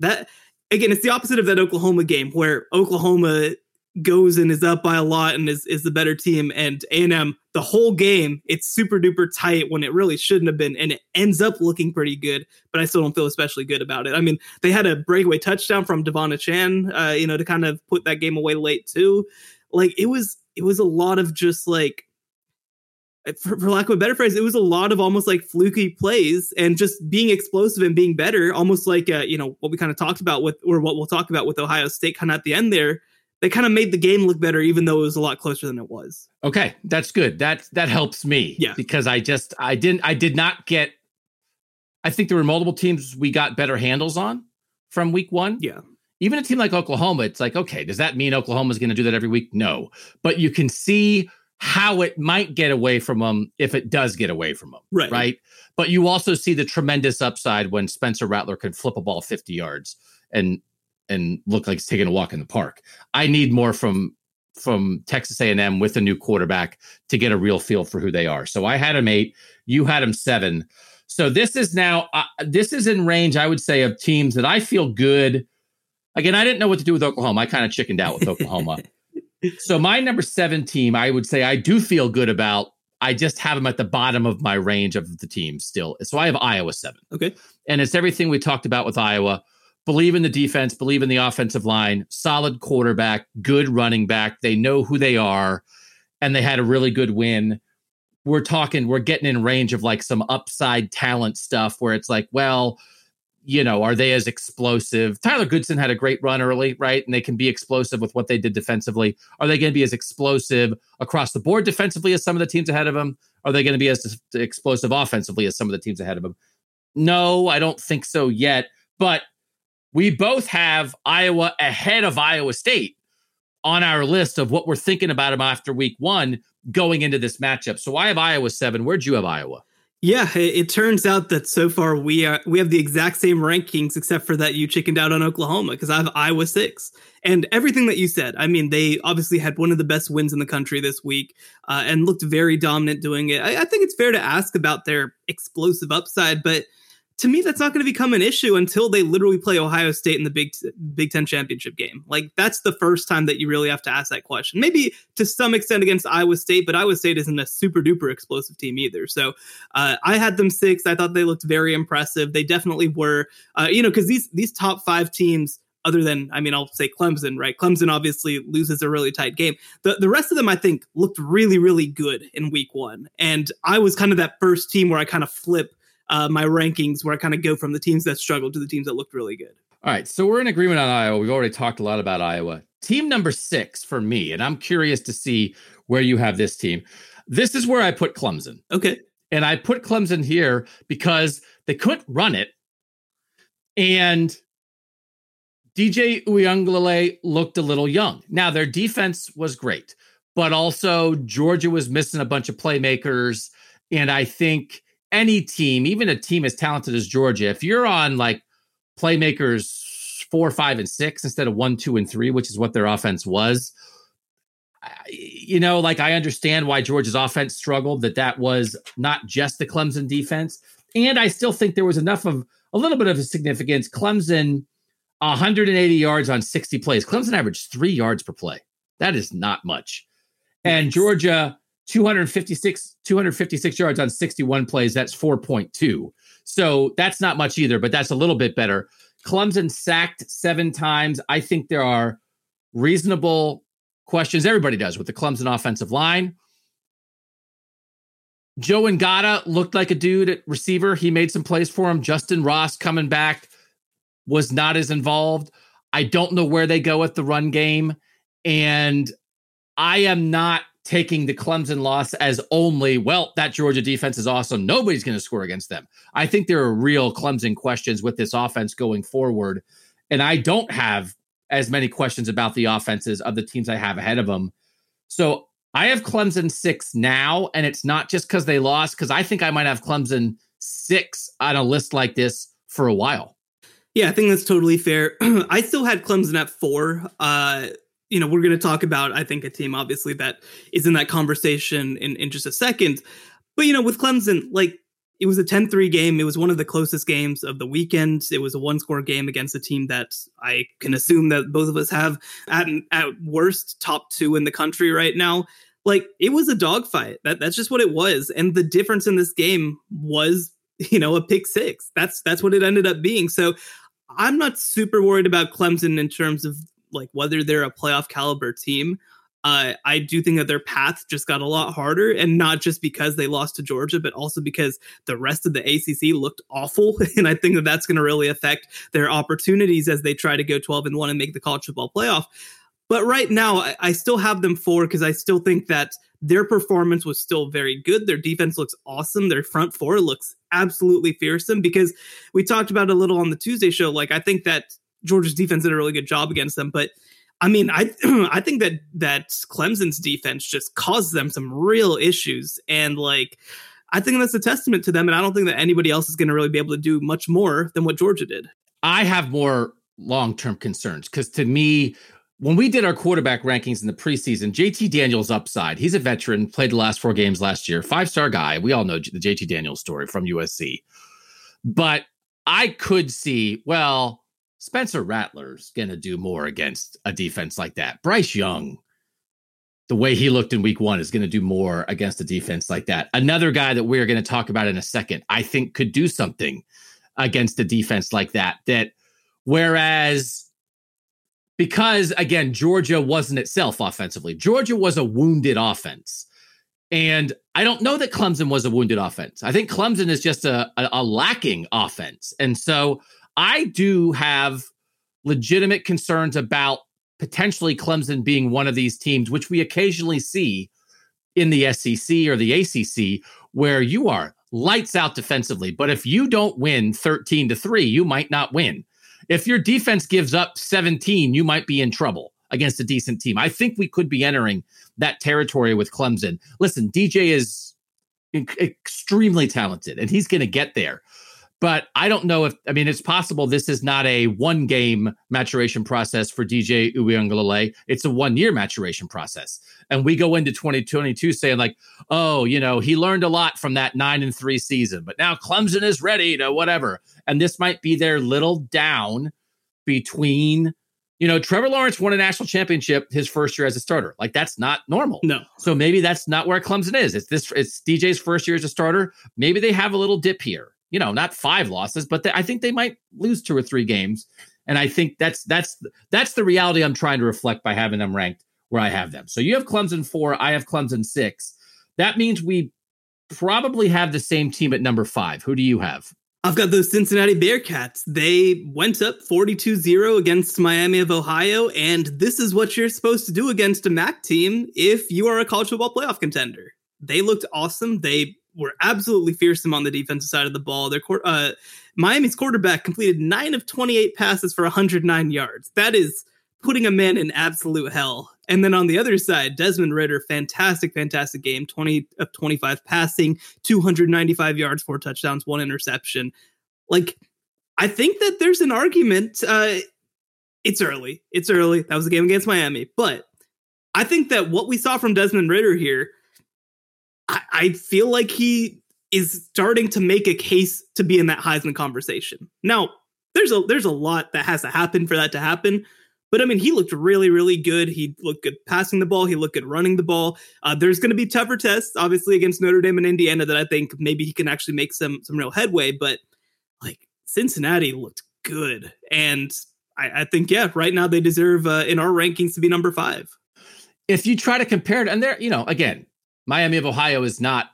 that again, it's the opposite of that Oklahoma game where Oklahoma goes and is up by a lot and is, is the better team. And A&M the whole game it's super duper tight when it really shouldn't have been and it ends up looking pretty good but I still don't feel especially good about it. I mean they had a breakaway touchdown from De'Von Achane uh, you know to kind of put that game away late too. Like it was it was a lot of just like for, for, lack of a better phrase, it was a lot of almost like fluky plays and just being explosive and being better, almost like uh, you know what we kind of talked about with, or what we'll talk about with Ohio State, kind of at the end there they kind of made the game look better, even though it was a lot closer than it was. Okay, that's good. That that helps me. Yeah, because I just I didn't I did not get. I think there were multiple teams we got better handles on from week one. Yeah. Even a team like Oklahoma, it's like, okay, does that mean Oklahoma is going to do that every week? No. But you can see how it might get away from them if it does get away from them. Right. Right. But you also see the tremendous upside when Spencer Rattler can flip a ball 50 yards and and look like he's taking a walk in the park. I need more from from Texas A&M with a new quarterback to get a real feel for who they are. So I had him eight, you had him seven. So this is now uh, this is in range, I would say, of teams that I feel good. Again, I didn't know what to do with Oklahoma. I kind of chickened out with Oklahoma. so my number seven team, I would say I do feel good about. I just have them at the bottom of my range of the teams still. So I have Iowa seven. Okay. And it's everything we talked about with Iowa believe in the defense, believe in the offensive line, solid quarterback, good running back. They know who they are, and they had a really good win. We're talking, we're getting in range of like some upside talent stuff where it's like, well, you know, are they as explosive? Tyler Goodson had a great run early, right? And they can be explosive with what they did defensively. Are they going to be as explosive across the board defensively as some of the teams ahead of them? Are they going to be as explosive offensively as some of the teams ahead of them? No, I don't think so yet. But we both have Iowa ahead of Iowa State on our list of what we're thinking about them after week one going into this matchup. So I have Iowa seven. Where'd you have Iowa? Yeah, it, turns out that so far we are we have the exact same rankings, except for that you chickened out on Oklahoma because I have Iowa six. And everything that you said, I mean, they obviously had one of the best wins in the country this week uh, and looked very dominant doing it. I, I think it's fair to ask about their explosive upside, but to me, that's not going to become an issue until they literally play Ohio State in the Big Big Ten championship game. Like that's the first time that you really have to ask that question. Maybe to some extent against Iowa State, but Iowa State isn't a super duper explosive team either. So uh, I had them six. I thought they looked very impressive. They definitely were. Uh, you know, because these these top five teams other than I mean I'll say Clemson, right? Clemson obviously loses a really tight game. The the rest of them I think looked really really good in week 1. And I was kind of that first team where I kind of flip uh, my rankings where I kind of go from the teams that struggled to the teams that looked really good. All right, so we're in agreement on Iowa. We've already talked a lot about Iowa. Team number six for me, and I'm curious to see where you have this team. This is where I put Clemson. Okay. And I put Clemson here because they couldn't run it. And DJ Uiagalelei looked a little young. Now, their defense was great, but also Georgia was missing a bunch of playmakers. And I think any team, even a team as talented as Georgia, if you're on like playmakers four, five, and six instead of one, two, and three, which is what their offense was, you know, like I understand why Georgia's offense struggled, that that was not just the Clemson defense. And I still think there was enough of a little bit of a significance. Clemson, 180 yards on 60 plays. Clemson averaged three yards per play. That is not much. And Georgia, 256 256 yards on 61 plays. That's 4.2. So that's not much either, but that's a little bit better. Clemson sacked seven times. I think there are reasonable questions. Everybody does with the Clemson offensive line. Joe Ngata looked like a dude at receiver. He made some plays for him. Justin Ross coming back was not as involved. I don't know where they go with the run game. And I am not taking the Clemson loss as only, well, that Georgia defense is awesome. Nobody's going to score against them. I think there are real Clemson questions with this offense going forward. And I don't have as many questions about the offenses of the teams I have ahead of them. So I have Clemson six now, and it's not just because they lost, because I think I might have Clemson six on a list like this for a while. Yeah, I think that's totally fair. I still had Clemson at four. Uh, you know, we're going to talk about, I think, a team obviously that is in that conversation in, in just a second. But, you know, with Clemson, like it was a 10 3 game. It was one of the closest games of the weekend. It was a one score game against a team that I can assume that both of us have at, at worst top two in the country right now. Like it was a dogfight. That, that's just what it was. And the difference in this game was, you know, a pick six. That's that's what it ended up being. So I'm not super worried about Clemson in terms of like whether they're a playoff caliber team. Uh, I do think that their path just got a lot harder, and not just because they lost to Georgia, but also because the rest of the ACC looked awful. And I think that that's going to really affect their opportunities as they try to go 12 and 1 and make the college football playoff. But right now, I, I still have them four because I still think that their performance was still very good. Their defense looks awesome. Their front four looks absolutely fearsome because we talked about a little on the Tuesday show. Like, I think that Georgia's defense did a really good job against them. But I mean, I I think that that Clemson's defense just caused them some real issues, and like I think that's a testament to them. And I don't think that anybody else is going to really be able to do much more than what Georgia did. I have more long term concerns because to me, when we did our quarterback rankings in the preseason, JT Daniels upside. He's a veteran, played the last four games last year, five star guy. We all know the JT Daniels story from USC. But I could see, well, Spencer Rattler's going to do more against a defense like that. Bryce Young, the way he looked in week one, is going to do more against a defense like that. Another guy that we're going to talk about in a second, I think could do something against a defense like that. That whereas, because again, Georgia wasn't itself offensively, Georgia was a wounded offense. And I don't know that Clemson was a wounded offense. I think Clemson is just a, a, a lacking offense. And so I do have legitimate concerns about potentially Clemson being one of these teams, which we occasionally see in the SEC or the ACC, where you are lights out defensively. But if you don't win 13 to 3, you might not win. If your defense gives up 17, you might be in trouble against a decent team. I think we could be entering that territory with Clemson. Listen, DJ is extremely talented and he's going to get there. But I don't know if I mean it's possible this is not a one game maturation process for DJ Uiagalelei. It's a one year maturation process. And we go into 2022 saying, like, oh, you know, he learned a lot from that nine and three season, but now Clemson is ready to whatever. And this might be their little down between you know, Trevor Lawrence won a national championship his first year as a starter. Like that's not normal. No. So maybe that's not where Clemson is. It's this. It's DJ's first year as a starter. Maybe they have a little dip here you know, not five losses, but I think they might lose two or three games. And I think that's that's that's the reality I'm trying to reflect by having them ranked where I have them. So you have Clemson four, I have Clemson six. That means we probably have the same team at number five. Who do you have? I've got those Cincinnati Bearcats. They went up 42 0 against Miami of Ohio, and this is what you're supposed to do against a MAC team if you are a college football playoff contender. They looked awesome. They were absolutely fearsome on the defensive side of the ball. Their uh, Miami's quarterback completed nine of 28 passes for 109 yards. That is putting a man in absolute hell. And then on the other side, Desmond Ridder, fantastic, fantastic game 20 of 25 passing, 295 yards, four touchdowns, one interception. Like, I think that there's an argument. Uh, it's early. It's early. That was a game against Miami. But I think that what we saw from Desmond Ridder here I, I feel like he is starting to make a case to be in that Heisman conversation. Now, there's a there's a lot that has to happen for that to happen, But I mean, he looked really, really good. He looked good passing the ball. He looked good running the ball. Uh, there's going to be tougher tests, obviously, against Notre Dame and Indiana that I think maybe he can actually make some some real headway. But like Cincinnati looked good, and I, I think yeah, right now they deserve uh, in our rankings to be number five. If you try to compare it, and there, you know, again, Miami of Ohio is not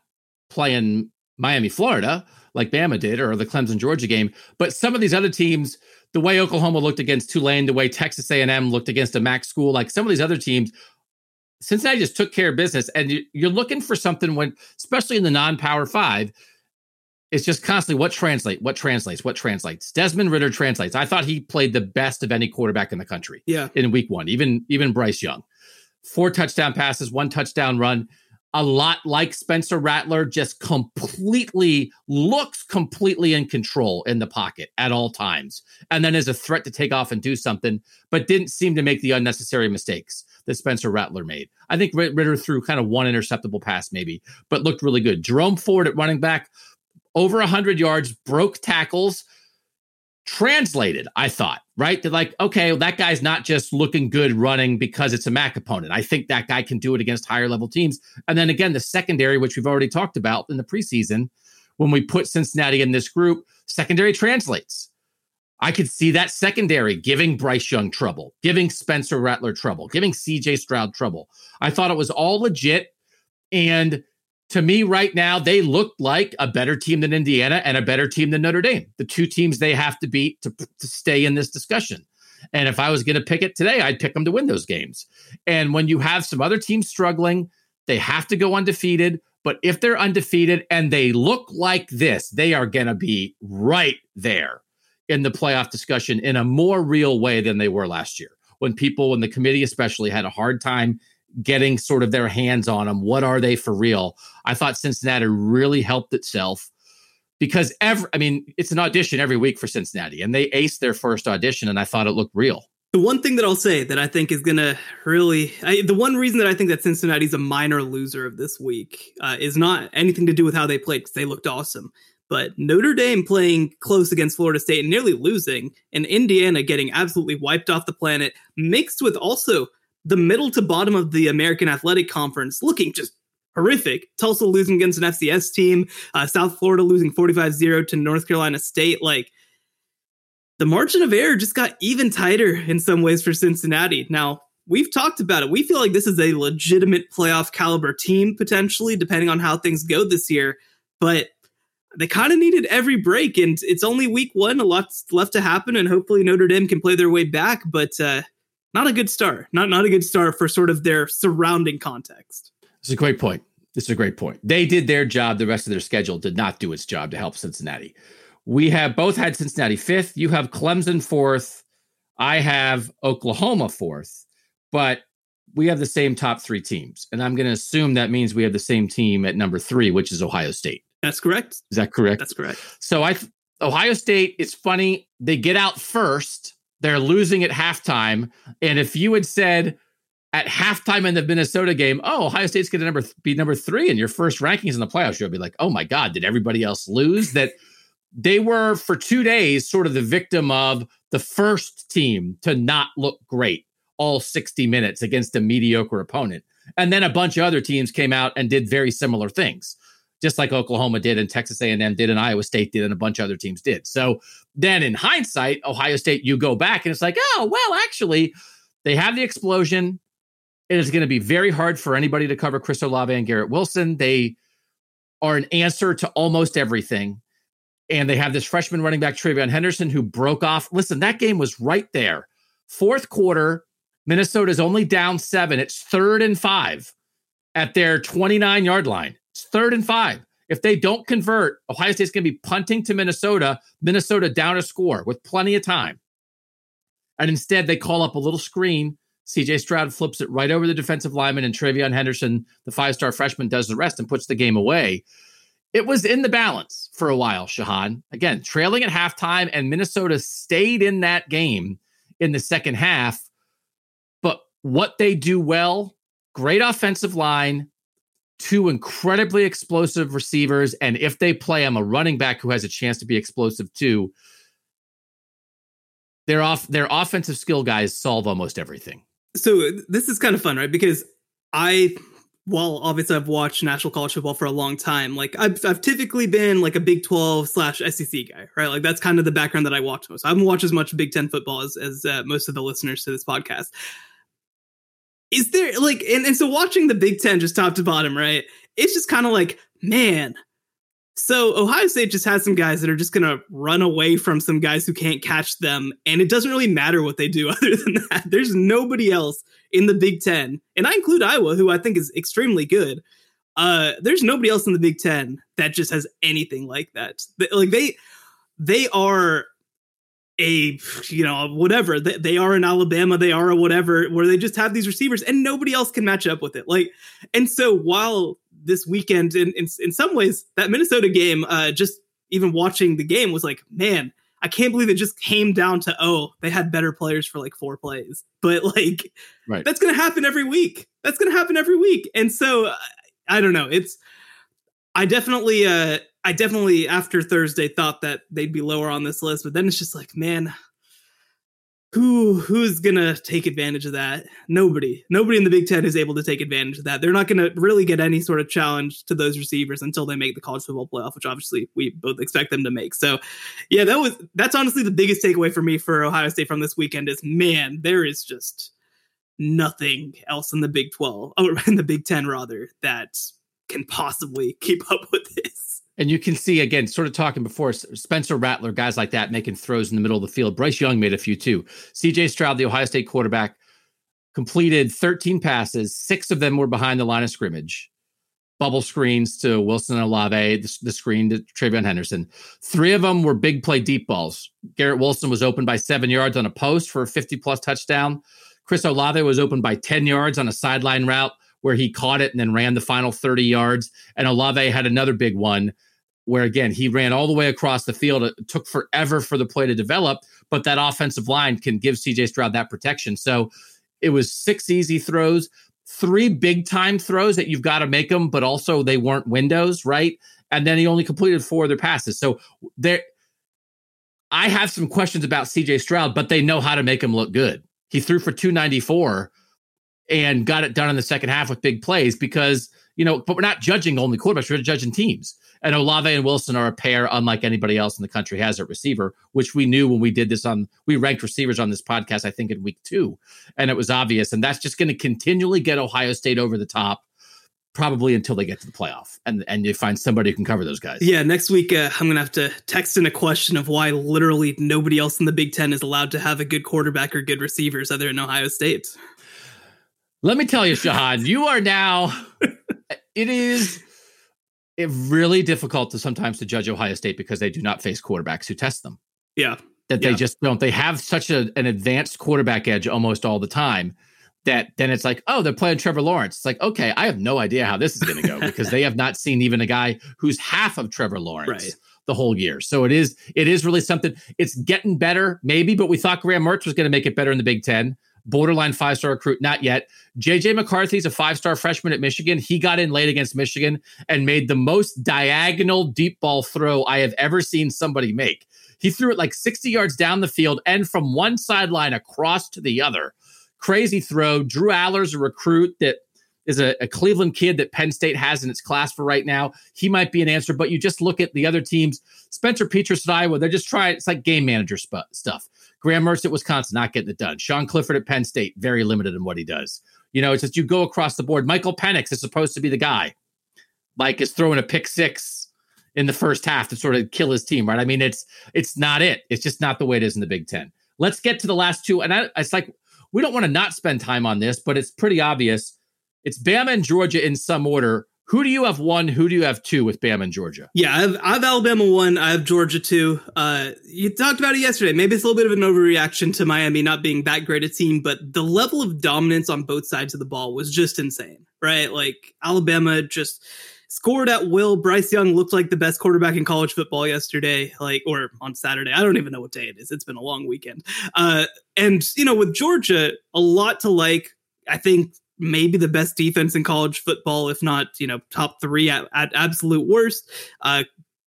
playing Miami, Florida, like Bama did, or the Clemson Georgia game. But some of these other teams, the way Oklahoma looked against Tulane, the way Texas A&M looked against a MAC school, like some of these other teams, Cincinnati just took care of business. And you're looking for something when, especially in the non-power five, it's just constantly what translates, what translates, what translates. Desmond Ridder translates. I thought he played the best of any quarterback in the country. Yeah. In week one, even even Bryce Young, four touchdown passes, one touchdown run a lot like Spencer Rattler, just completely looks completely in control in the pocket at all times. And then is a threat to take off and do something, but didn't seem to make the unnecessary mistakes that Spencer Rattler made. I think Ridder threw kind of one interceptable pass, maybe, but looked really good. Jerome Ford at running back, over 100 yards, broke tackles, translated, I thought, right? They're like, okay, well, that guy's not just looking good running because it's a MAC opponent. I think that guy can do it against higher level teams. And then again, the secondary, which we've already talked about in the preseason, when we put Cincinnati in this group, secondary translates. I could see that secondary giving Bryce Young trouble, giving Spencer Rattler trouble, giving CJ Stroud trouble. I thought it was all legit. And to me right now, they look like a better team than Indiana and a better team than Notre Dame. The two teams they have to beat to, to stay in this discussion. And if I was going to pick it today, I'd pick them to win those games. And when you have some other teams struggling, they have to go undefeated. But if they're undefeated and they look like this, they are going to be right there in the playoff discussion in a more real way than they were last year. When people, when the committee especially, had a hard time getting sort of their hands on them. What are they for real? I thought Cincinnati really helped itself because every, I mean, it's an audition every week for Cincinnati, and they aced their first audition, and I thought it looked real. The one thing that I'll say that I think is going to really, I, the one reason that I think that Cincinnati's a minor loser of this week uh, is not anything to do with how they played because they looked awesome. But Notre Dame playing close against Florida State and nearly losing, and Indiana getting absolutely wiped off the planet, mixed with also the middle to bottom of the American Athletic Conference looking just horrific. Tulsa losing against an FCS team, uh, South Florida losing 45 0 to North Carolina State. Like, the margin of error just got even tighter in some ways for Cincinnati. Now, we've talked about it. We feel like this is a legitimate playoff caliber team, potentially, depending on how things go this year. But they kind of needed every break, and it's only week one. A lot's left to happen, and hopefully Notre Dame can play their way back. But uh, not a good start. Not not a good start for sort of their surrounding context. It's a great point. This is a great point. They did their job. The rest of their schedule did not do its job to help Cincinnati. We have both had Cincinnati fifth. You have Clemson fourth. I have Oklahoma fourth. But we have the same top three teams. And I'm going to assume that means we have the same team at number three, which is Ohio State. That's correct. Is that correct? That's correct. So I Ohio State, it's funny. They get out first they're losing at halftime. And if you had said at halftime in the Minnesota game, oh, Ohio State's going to number be number three in your first rankings in the playoffs, you'll be like, oh my God, did everybody else lose? That they were for two days sort of the victim of the first team to not look great all 60 minutes against a mediocre opponent. And then a bunch of other teams came out and did very similar things just like Oklahoma did and Texas A&M did and Iowa State did and a bunch of other teams did. So then in hindsight, Ohio State, you go back and it's like, oh, well, actually, they have the explosion. It is going to be very hard for anybody to cover Chris Olave and Garrett Wilson. They are an answer to almost everything. And they have this freshman running back, TreVeyon Henderson, who broke off. Listen, that game was right there. Fourth quarter, Minnesota's only down seven. It's third and five at their 29 yard line. It's third and five. If they don't convert, Ohio State's going to be punting to Minnesota, Minnesota down a score with plenty of time. And instead, they call up a little screen. CJ Stroud flips it right over the defensive lineman, and TreVeyon Henderson, the five star freshman, does the rest and puts the game away. It was in the balance for a while, Shehan. Again, trailing at halftime, and Minnesota stayed in that game in the second half. But what they do well, great offensive line, two incredibly explosive receivers. And if they play him a running back who has a chance to be explosive too, Their off their offensive skill guys solve almost everything. So this is kind of fun, right? Because I well, obviously I've watched national college football for a long time. Like I've, I've typically been like a Big 12 slash SEC guy, right? Like that's kind of the background that I watch most. I haven't watched as much Big 10 football as, as uh, most of the listeners to this podcast. Is there like, and, and so watching the Big 10 just top to bottom, right? It's just kind of like, man, so Ohio State just has some guys that are just to run away from some guys who can't catch them, and it doesn't really matter what they do other than that. There's nobody else in the Big Ten, and I include Iowa, who I think is extremely good. Uh, there's nobody else in the Big Ten that just has anything like that. Like they, they are a you know whatever they, they are in Alabama, they are a whatever, where they just have these receivers and nobody else can match up with it. Like, and so while this weekend, in in, in some ways, that Minnesota game, uh, just even watching the game was like, man, I can't believe it just came down to oh, they had better players for like four plays. But like right. that's going to happen every week. That's going to happen every week. And so I don't know. It's I definitely uh I definitely after Thursday thought that they'd be lower on this list, but then it's just like, man, who who's gonna take advantage of that? Nobody. Nobody in the Big Ten is able to take advantage of that. They're not gonna really get any sort of challenge to those receivers until they make the college football playoff, which obviously we both expect them to make. So yeah, that was that's honestly the biggest takeaway for me for Ohio State from this weekend is man, there is just nothing else in the Big Twelve or in the Big Ten rather that can possibly keep up with this. And you can see again, sort of talking before Spencer Rattler, guys like that making throws in the middle of the field. Bryce Young made a few too. CJ Stroud, the Ohio State quarterback, completed 13 passes. Six of them were behind the line of scrimmage. Bubble screens to Wilson and Olave, the, the screen to TreVeyon Henderson. Three of them were big play deep balls. Garrett Wilson was open by seven yards on a post for a 50 plus touchdown. Chris Olave was open by 10 yards on a sideline route where he caught it and then ran the final 30 yards. And Olave had another big one where again he ran all the way across the field. It took forever for the play to develop, but that offensive line can give CJ Stroud that protection. So it was six easy throws, three big time throws that you've got to make them, but also they weren't windows, right? And then he only completed four of their passes. So there, I have some questions about CJ Stroud, but they know how to make him look good. He threw for 294 and got it done in the second half with big plays because, you know, but we're not judging only quarterbacks, we're judging teams. And Olave and Wilson are a pair unlike anybody else in the country has at receiver, which we knew when we did this on we ranked receivers on this podcast, I think in week two. And it was obvious. And that's just going to continually get Ohio State over the top probably until they get to the playoff and and you find somebody who can cover those guys. Yeah, next week uh, I'm going to have to text in a question of why literally nobody else in the Big 10 is allowed to have a good quarterback or good receivers other than Ohio State. Let me tell you Shehan, you are now it is it's really difficult to sometimes to judge Ohio State because they do not face quarterbacks who test them. Yeah. That yeah. they just don't. They have such a, an advanced quarterback edge almost all the time that then it's like, oh, they're playing Trevor Lawrence. It's like, okay, I have no idea how this is going to go because they have not seen even a guy who's half of Trevor Lawrence. Right. The whole year, so it is it is really something. It's getting better, maybe, but we thought Graham Mertz was going to make it better in the Big Ten borderline five star recruit, not yet. JJ McCarthy's a five star freshman at Michigan. He got in late against Michigan and made the most diagonal deep ball throw I have ever seen somebody make. He threw it like 60 yards down the field and from one sideline across to the other. Crazy throw. Drew Allar's a recruit that is a, a, Cleveland kid that Penn State has in its class for right now. He might be an answer, but you just look at the other teams. Spencer Petras at Iowa, they're just trying. It's like game manager sp- stuff. Graham Mertz at Wisconsin, not getting it done. Sean Clifford at Penn State, very limited in what he does. You know, it's just you go across the board. Michael Penix is supposed to be the guy. Like is throwing a pick six in the first half to sort of kill his team, right? I mean, it's it's not it. It's just not the way it is in the Big Ten. Let's get to the last two. And I, it's like we don't want to not spend time on this, but it's pretty obvious. It's Bama and Georgia in some order. Who do you have one? Who do you have two with Bama and Georgia? Yeah, I have, I have Alabama one. I have Georgia two. Uh, you talked about it yesterday. Maybe it's a little bit of an overreaction to Miami not being that great a team, but the level of dominance on both sides of the ball was just insane, right? Like Alabama just scored at will. Bryce Young looked like the best quarterback in college football yesterday, like or on Saturday. I don't even know what day it is. It's been a long weekend. Uh, and you know, with Georgia, a lot to like. I think maybe the best defense in college football, if not, you know, top three at, at absolute worst. Uh,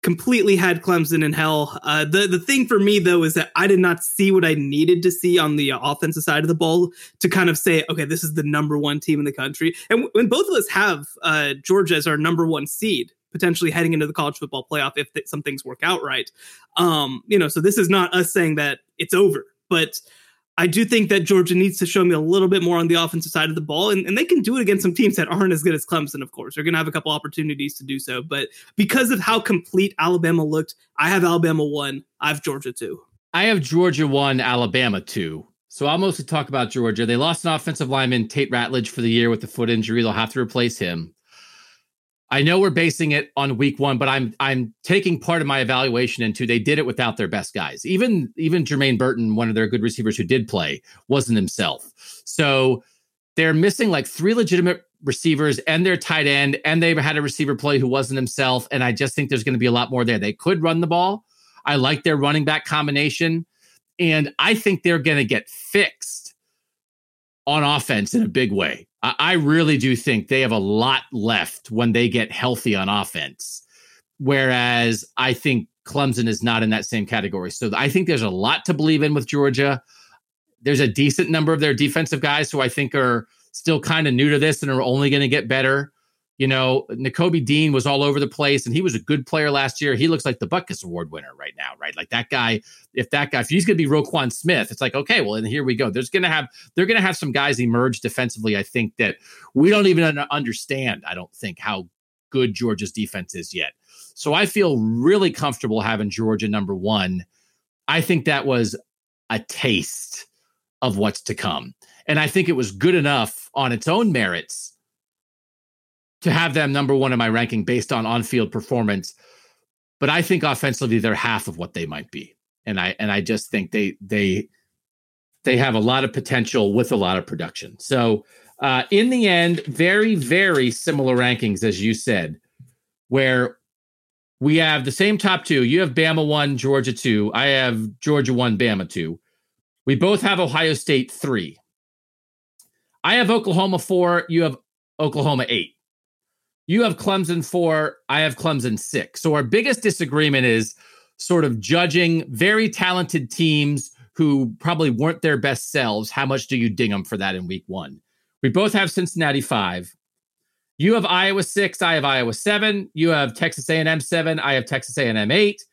completely had Clemson in hell. Uh, the the thing for me though is that I did not see what I needed to see on the offensive side of the ball to kind of say, okay, this is the number one team in the country. And when both of us have uh, Georgia as our number one seed, potentially heading into the college football playoff if th- some things work out right, um, you know, so this is not us saying that it's over, but I do think that Georgia needs to show me a little bit more on the offensive side of the ball, and, and they can do it against some teams that aren't as good as Clemson, of course. They're going to have a couple opportunities to do so. But because of how complete Alabama looked, I have Alabama one, I have Georgia two. I have Georgia one, Alabama two. So I'll mostly talk about Georgia. They lost an offensive lineman, Tate Ratledge, for the year with the foot injury. They'll have to replace him. I know we're basing it on week one, but I'm I'm taking part of my evaluation into they did it without their best guys. Even even Jermaine Burton, one of their good receivers who did play, wasn't himself. So they're missing like three legitimate receivers and their tight end, and they had a receiver play who wasn't himself. And I just think there's going to be a lot more there. They could run the ball. I like their running back combination, and I think they're going to get fixed on offense in a big way. I really do think they have a lot left when they get healthy on offense. Whereas I think Clemson is not in that same category. So I think there's a lot to believe in with Georgia. There's a decent number of their defensive guys who I think are still kind of new to this and are only going to get better. You know, Nakobe Dean was all over the place and he was a good player last year. He looks like the Butkus Award winner right now, right? Like that guy, if that guy, if he's going to be Roquan Smith, it's like, okay, well, and here we go. There's going to have, they're going to have some guys emerge defensively. I think that we don't even understand, I don't think, how good Georgia's defense is yet. So I feel really comfortable having Georgia number one. I think that was a taste of what's to come. And I think it was good enough on its own merits to have them number one in my ranking based on on-field performance. But I think offensively they're half of what they might be. And I and I just think they they they have a lot of potential with a lot of production. So uh, in the end, very, very similar rankings as you said, where we have the same top two. You have Bama one, Georgia two. I have Georgia one, Bama two. We both have Ohio State three. I have Oklahoma four. You have Oklahoma eight. You have Clemson four. I have Clemson six. So our biggest disagreement is sort of judging very talented teams who probably weren't their best selves. How much do you ding them for that in week one? We both have Cincinnati five. You have Iowa six. I have Iowa seven. You have Texas A&M seven. I have Texas A&M eight.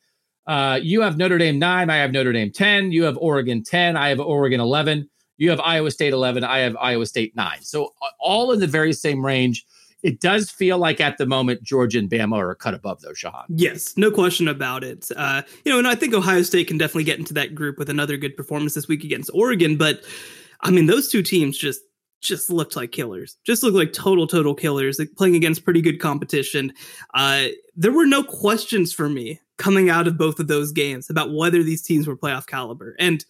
Uh, you have Notre Dame nine. I have Notre Dame ten. You have Oregon ten. I have Oregon eleven. You have Iowa State eleven. I have Iowa State nine. So all in the very same range it does feel like at the moment Georgia and Bama are a cut above those, Shehan. Yes, no question about it. Uh, you know, and I think Ohio State can definitely get into that group with another good performance this week against Oregon. But I mean, those two teams just just looked like killers. Just looked like total total killers. Like playing against pretty good competition. Uh, there were no questions for me coming out of both of those games about whether these teams were playoff caliber and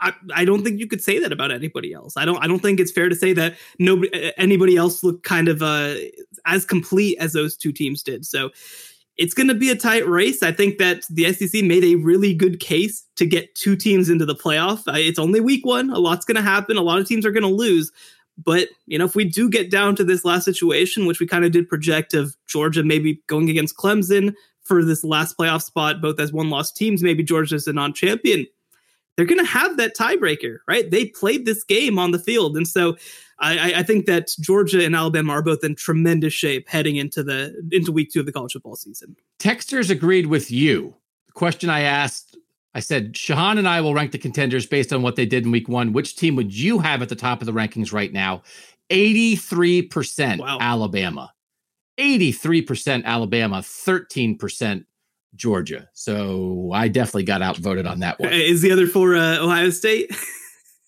I, I don't think you could say that about anybody else. I don't I don't think it's fair to say that nobody anybody else looked kind of uh, as complete as those two teams did. So it's going to be a tight race. I think that the SEC made a really good case to get two teams into the playoff. Uh, it's only week one. A lot's going to happen. A lot of teams are going to lose. But, you know, if we do get down to this last situation, which we kind of did project of Georgia maybe going against Clemson for this last playoff spot, both as one lost teams, maybe Georgia's a non champion they're going to have that tiebreaker, right? They played this game on the field, and so I, I, think that Georgia and Alabama are both in tremendous shape heading into the into week two of the college football season. Texters agreed with you. The question I asked, I said, Shehan and I will rank the contenders based on what they did in week one. Which team would you have at the top of the rankings right now? 83% wow. Alabama. 83% Alabama, 13% Georgia. So I definitely got outvoted on that one. Is the other for uh, Ohio State?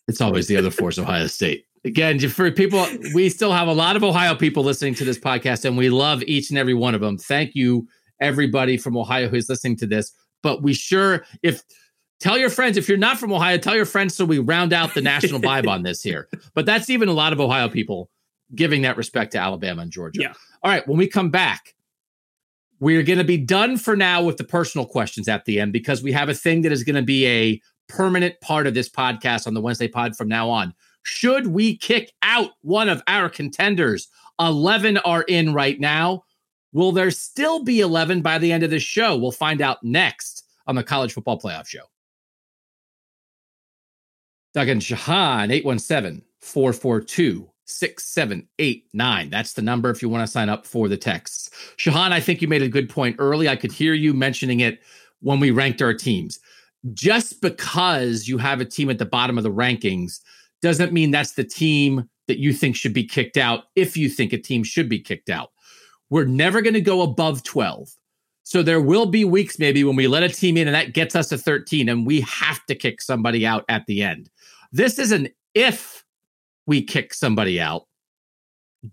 it's always the other force, Ohio State. Again, for people, we still have a lot of Ohio people listening to this podcast, and we love each and every one of them. Thank you, everybody from Ohio who's listening to this. But we sure, if tell your friends, if you're not from Ohio, tell your friends so we round out the national vibe on this here. But that's even a lot of Ohio people giving that respect to Alabama and Georgia. Yeah. All right, when we come back, we're going to be done for now with the personal questions at the end because we have a thing that is going to be a permanent part of this podcast on the Wednesday pod from now on. Should we kick out one of our contenders? 11 are in right now. Will there still be 11 by the end of this show? We'll find out next on the College Football Playoff Show. Doug and Shehan, 817 442 6789. That's the number if you want to sign up for the texts. Shehan, I think you made a good point early. I could hear you mentioning it when we ranked our teams. Just because you have a team at the bottom of the rankings doesn't mean that's the team that you think should be kicked out if you think a team should be kicked out. We're never going to go above 12. So there will be weeks maybe when we let a team in and that gets us to 13 and we have to kick somebody out at the end. This is an if we kick somebody out.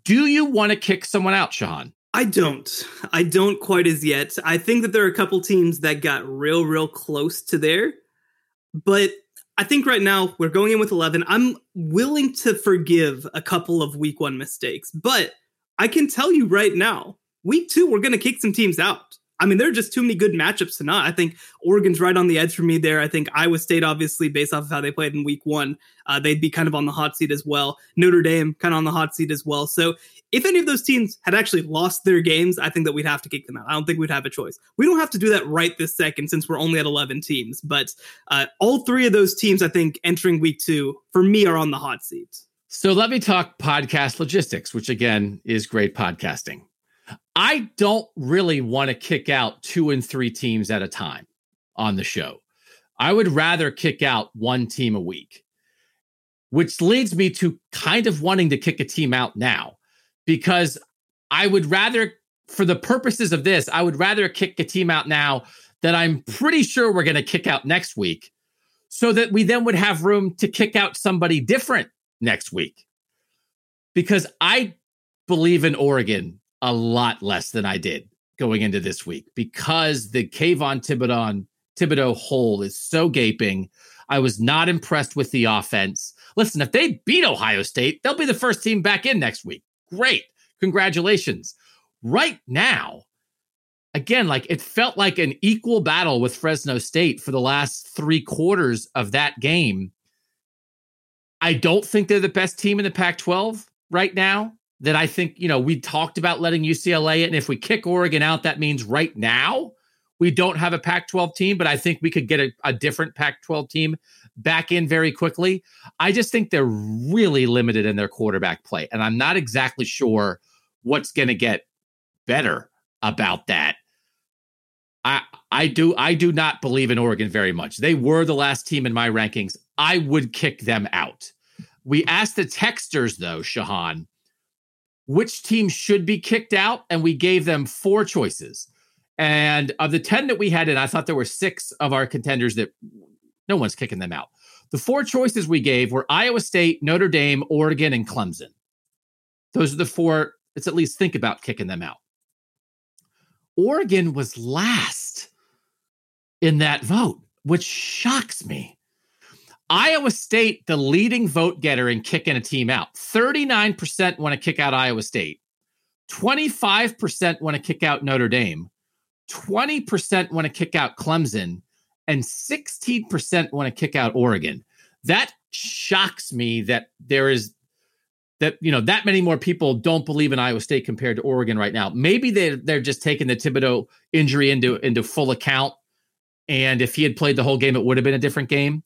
Do you want to kick someone out, Sean? I don't. I don't quite as yet. I think that there are a couple teams that got real, real close to there. But I think right now we're going in with 11. I'm willing to forgive a couple of week one mistakes, but I can tell you right now, week two, we're going to kick some teams out. I mean, there are just too many good matchups to not. I think Oregon's right on the edge for me there. I think Iowa State, obviously, based off of how they played in week one, uh, they'd be kind of on the hot seat as well. Notre Dame, kind of on the hot seat as well. So if any of those teams had actually lost their games, I think that we'd have to kick them out. I don't think we'd have a choice. We don't have to do that right this second since we're only at 11 teams. But uh, all three of those teams, I think, entering week two, for me, are on the hot seat. So let me talk podcast logistics, which again is great podcasting. I don't really want to kick out two and three teams at a time on the show. I would rather kick out one team a week, which leads me to kind of wanting to kick a team out now because I would rather, for the purposes of this, I would rather kick a team out now that I'm pretty sure we're going to kick out next week so that we then would have room to kick out somebody different next week. Because I believe in Oregon a lot less than I did going into this week because the Kayvon Thibodeaux, Thibodeaux hole is so gaping. I was not impressed with the offense. Listen, if they beat Ohio State, they'll be the first team back in next week. Great. Congratulations. Right now, again, like it felt like an equal battle with Fresno State for the last three quarters of that game. I don't think they're the best team in the Pac 12 right now that I think, you know, we talked about letting UCLA And if we kick Oregon out, that means right now we don't have a Pac 12 team, but I think we could get a, a different Pac 12 team back in very quickly. I just think they're really limited in their quarterback play. And I'm not exactly sure what's going to get better about that. I I do I do not believe in Oregon very much. They were the last team in my rankings. I would kick them out. We asked the texters though, Shehan, which team should be kicked out, and we gave them four choices. And of the 10 that we had in, I thought there were six of our contenders that no one's kicking them out. The four choices we gave were Iowa State, Notre Dame, Oregon, and Clemson. Those are the four. Let's at least think about kicking them out. Oregon was last in that vote, which shocks me. Iowa State, the leading vote getter in kicking a team out. 39% want to kick out Iowa State. 25% want to kick out Notre Dame. 20% want to kick out Clemson. And 16% want to kick out Oregon. That shocks me that there is that you know that many more people don't believe in Iowa State compared to Oregon right now. Maybe they they're just taking the Thibodeaux injury into into full account. And if he had played the whole game, it would have been a different game.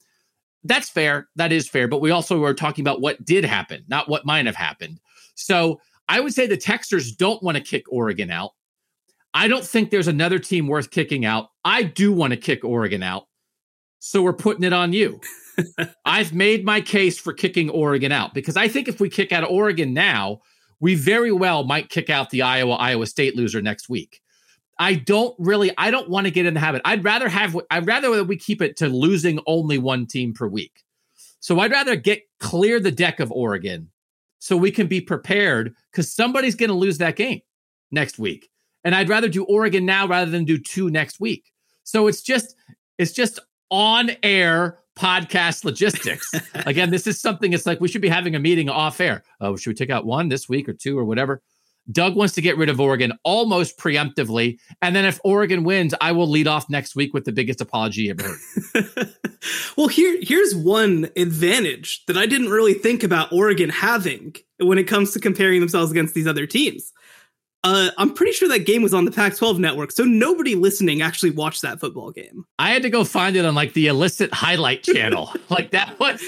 That's fair. That is fair. But we also were talking about what did happen, not what might have happened. So I would say the Texters don't want to kick Oregon out. I don't think there's another team worth kicking out. I do want to kick Oregon out. So we're putting it on you. I've made my case for kicking Oregon out because I think if we kick out Oregon now, we very well might kick out the Iowa Iowa State loser next week. I don't really I don't want to get in the habit. I'd rather have I'd rather that we keep it to losing only one team per week. So I'd rather get clear the deck of Oregon so we can be prepared cuz somebody's going to lose that game next week. And I'd rather do Oregon now rather than do two next week. So it's just it's just on air podcast logistics. Again, this is something it's like we should be having a meeting off air. Oh, should we take out one this week or two or whatever? Doug wants to get rid of Oregon almost preemptively. And then if Oregon wins, I will lead off next week with the biggest apology ever heard. well, here here's one advantage that I didn't really think about Oregon having when it comes to comparing themselves against these other teams. Uh, I'm pretty sure that game was on the Pac-12 network, so nobody listening actually watched that football game. I had to go find it on like the illicit highlight channel. like that What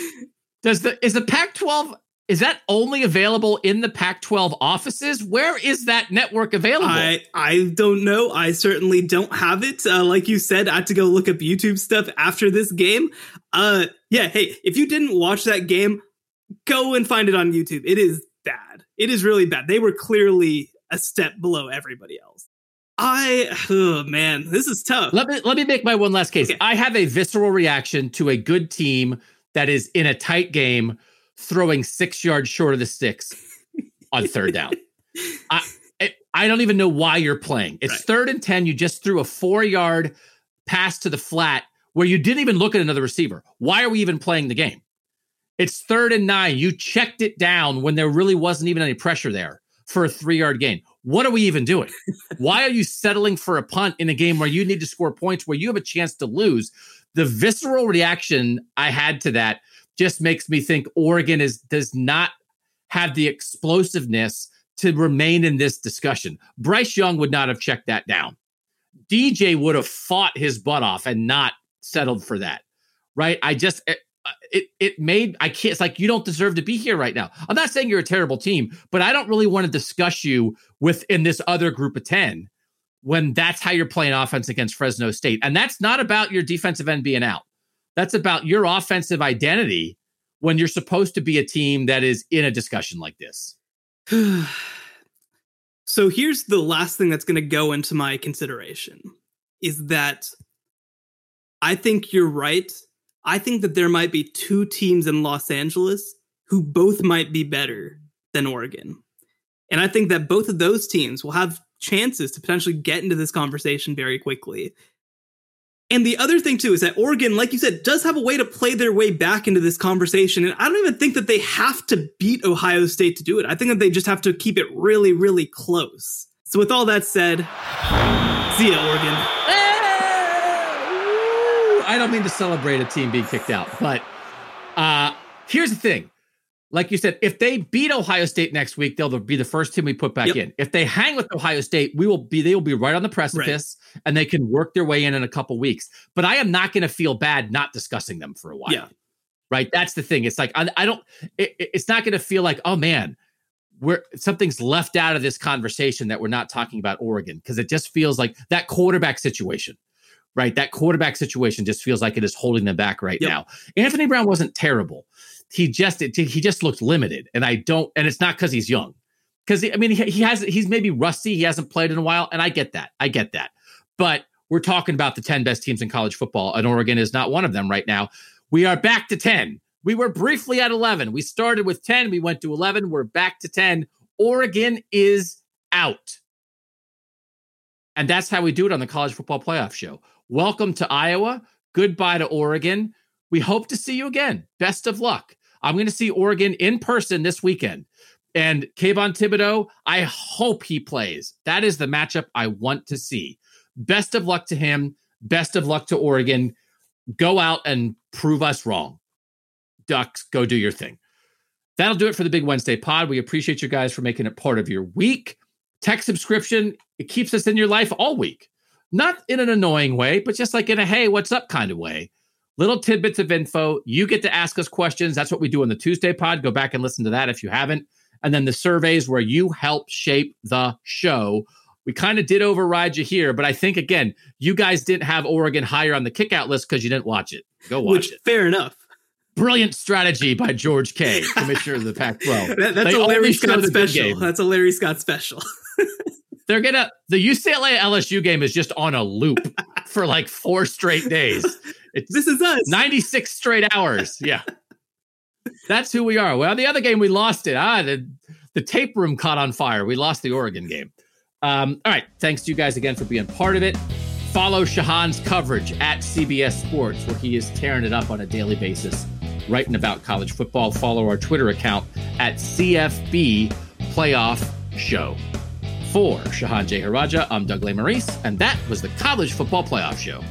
does the is the Pac-12 is that only available in the Pac-12 offices? Where is that network available? I I don't know. I certainly don't have it. Uh, like you said, I had to go look up YouTube stuff after this game. Uh, yeah. Hey, if you didn't watch that game, go and find it on YouTube. It is bad. It is really bad. They were clearly a step below everybody else. I oh man, this is tough. Let me let me make my one last case. Okay. I have a visceral reaction to a good team that is in a tight game throwing six yards short of the sticks on third down. I I don't even know why you're playing. It's right. third and ten. You just threw a four yard pass to the flat where you didn't even look at another receiver. Why are we even playing the game? It's third and nine. You checked it down when there really wasn't even any pressure there for a three yard gain. What are we even doing? Why are you settling for a punt in a game where you need to score points, where you have a chance to lose? The visceral reaction I had to that just makes me think Oregon is does not have the explosiveness to remain in this discussion. Bryce Young would not have checked that down. DJ would have fought his butt off and not settled for that. Right? I just it it, it made I can't it's like you don't deserve to be here right now. I'm not saying you're a terrible team, but I don't really want to discuss you within this other group of 10 when that's how you're playing offense against Fresno State. And that's not about your defensive end being out. That's about your offensive identity when you're supposed to be a team that is in a discussion like this. so here's the last thing that's going to go into my consideration is that I think you're right. I think that there might be two teams in Los Angeles who both might be better than Oregon. And I think that both of those teams will have chances to potentially get into this conversation very quickly. And the other thing too is that Oregon, like you said, does have a way to play their way back into this conversation. And I don't even think that they have to beat Ohio State to do it. I think that they just have to keep it really, really close. So with all that said, see ya, Oregon. I don't mean to celebrate a team being kicked out, but uh, here's the thing like you said, if they beat Ohio State next week, they'll be the first team we put back yep. in. If they hang with Ohio State, we will be they will be right on the precipice, right. and they can work their way in in a couple weeks. But I am not going to feel bad not discussing them for a while. Yeah. Right. That's the thing. It's like I, I don't. It, it's not going to feel like oh man, we're something's left out of this conversation that we're not talking about Oregon because it just feels like that quarterback situation. Right. That quarterback situation just feels like it is holding them back right yep. now. Anthony Brown wasn't terrible he just he just looks limited, and I don't. And it's not because he's young, because I mean he, he has he's maybe rusty. He hasn't played in a while, and I get that. I get that. But we're talking about the ten best teams in college football, and Oregon is not one of them right now. We are back to ten. We were briefly at eleven. We started with ten. We went to eleven. We're back to ten. Oregon is out. And that's how we do it on the College Football Playoff Show. Welcome to Iowa. Goodbye to Oregon. We hope to see you again. Best of luck. I'm going to see Oregon in person this weekend. And Kayvon Thibodeaux, I hope he plays. That is the matchup I want to see. Best of luck to him. Best of luck to Oregon. Go out and prove us wrong. Ducks, go do your thing. That'll do it for the Big Wednesday pod. We appreciate you guys for making it part of your week. Tech subscription, it keeps us in your life all week. Not in an annoying way, but just like in a hey, what's up kind of way little tidbits of info. You get to ask us questions. That's what we do on the Tuesday pod. Go back and listen to that if you haven't. And then the surveys where you help shape the show. We kind of did override you here, but I think again, you guys didn't have Oregon higher on the kickout list because you didn't watch it. Go watch Which, it. Fair enough. Brilliant strategy by George K, Commissioner of the Pac-12. that, that's a Larry Scott special. That's a Larry Scott special. They're gonna the UCLA LSU game is just on a loop for like four straight days. It's this is us. 96 straight hours. Yeah. That's who we are. Well, the other game we lost it. Ah, the, the tape room caught on fire. We lost the Oregon game. Um, all right. Thanks to you guys again for being part of it. Follow Shehan's coverage at CBS Sports, where he is tearing it up on a daily basis, writing about college football. Follow our Twitter account at CFB Playoff Show. For Shehan Jeyarajah, I'm Doug Lesmerises, and that was the College Football Playoff Show.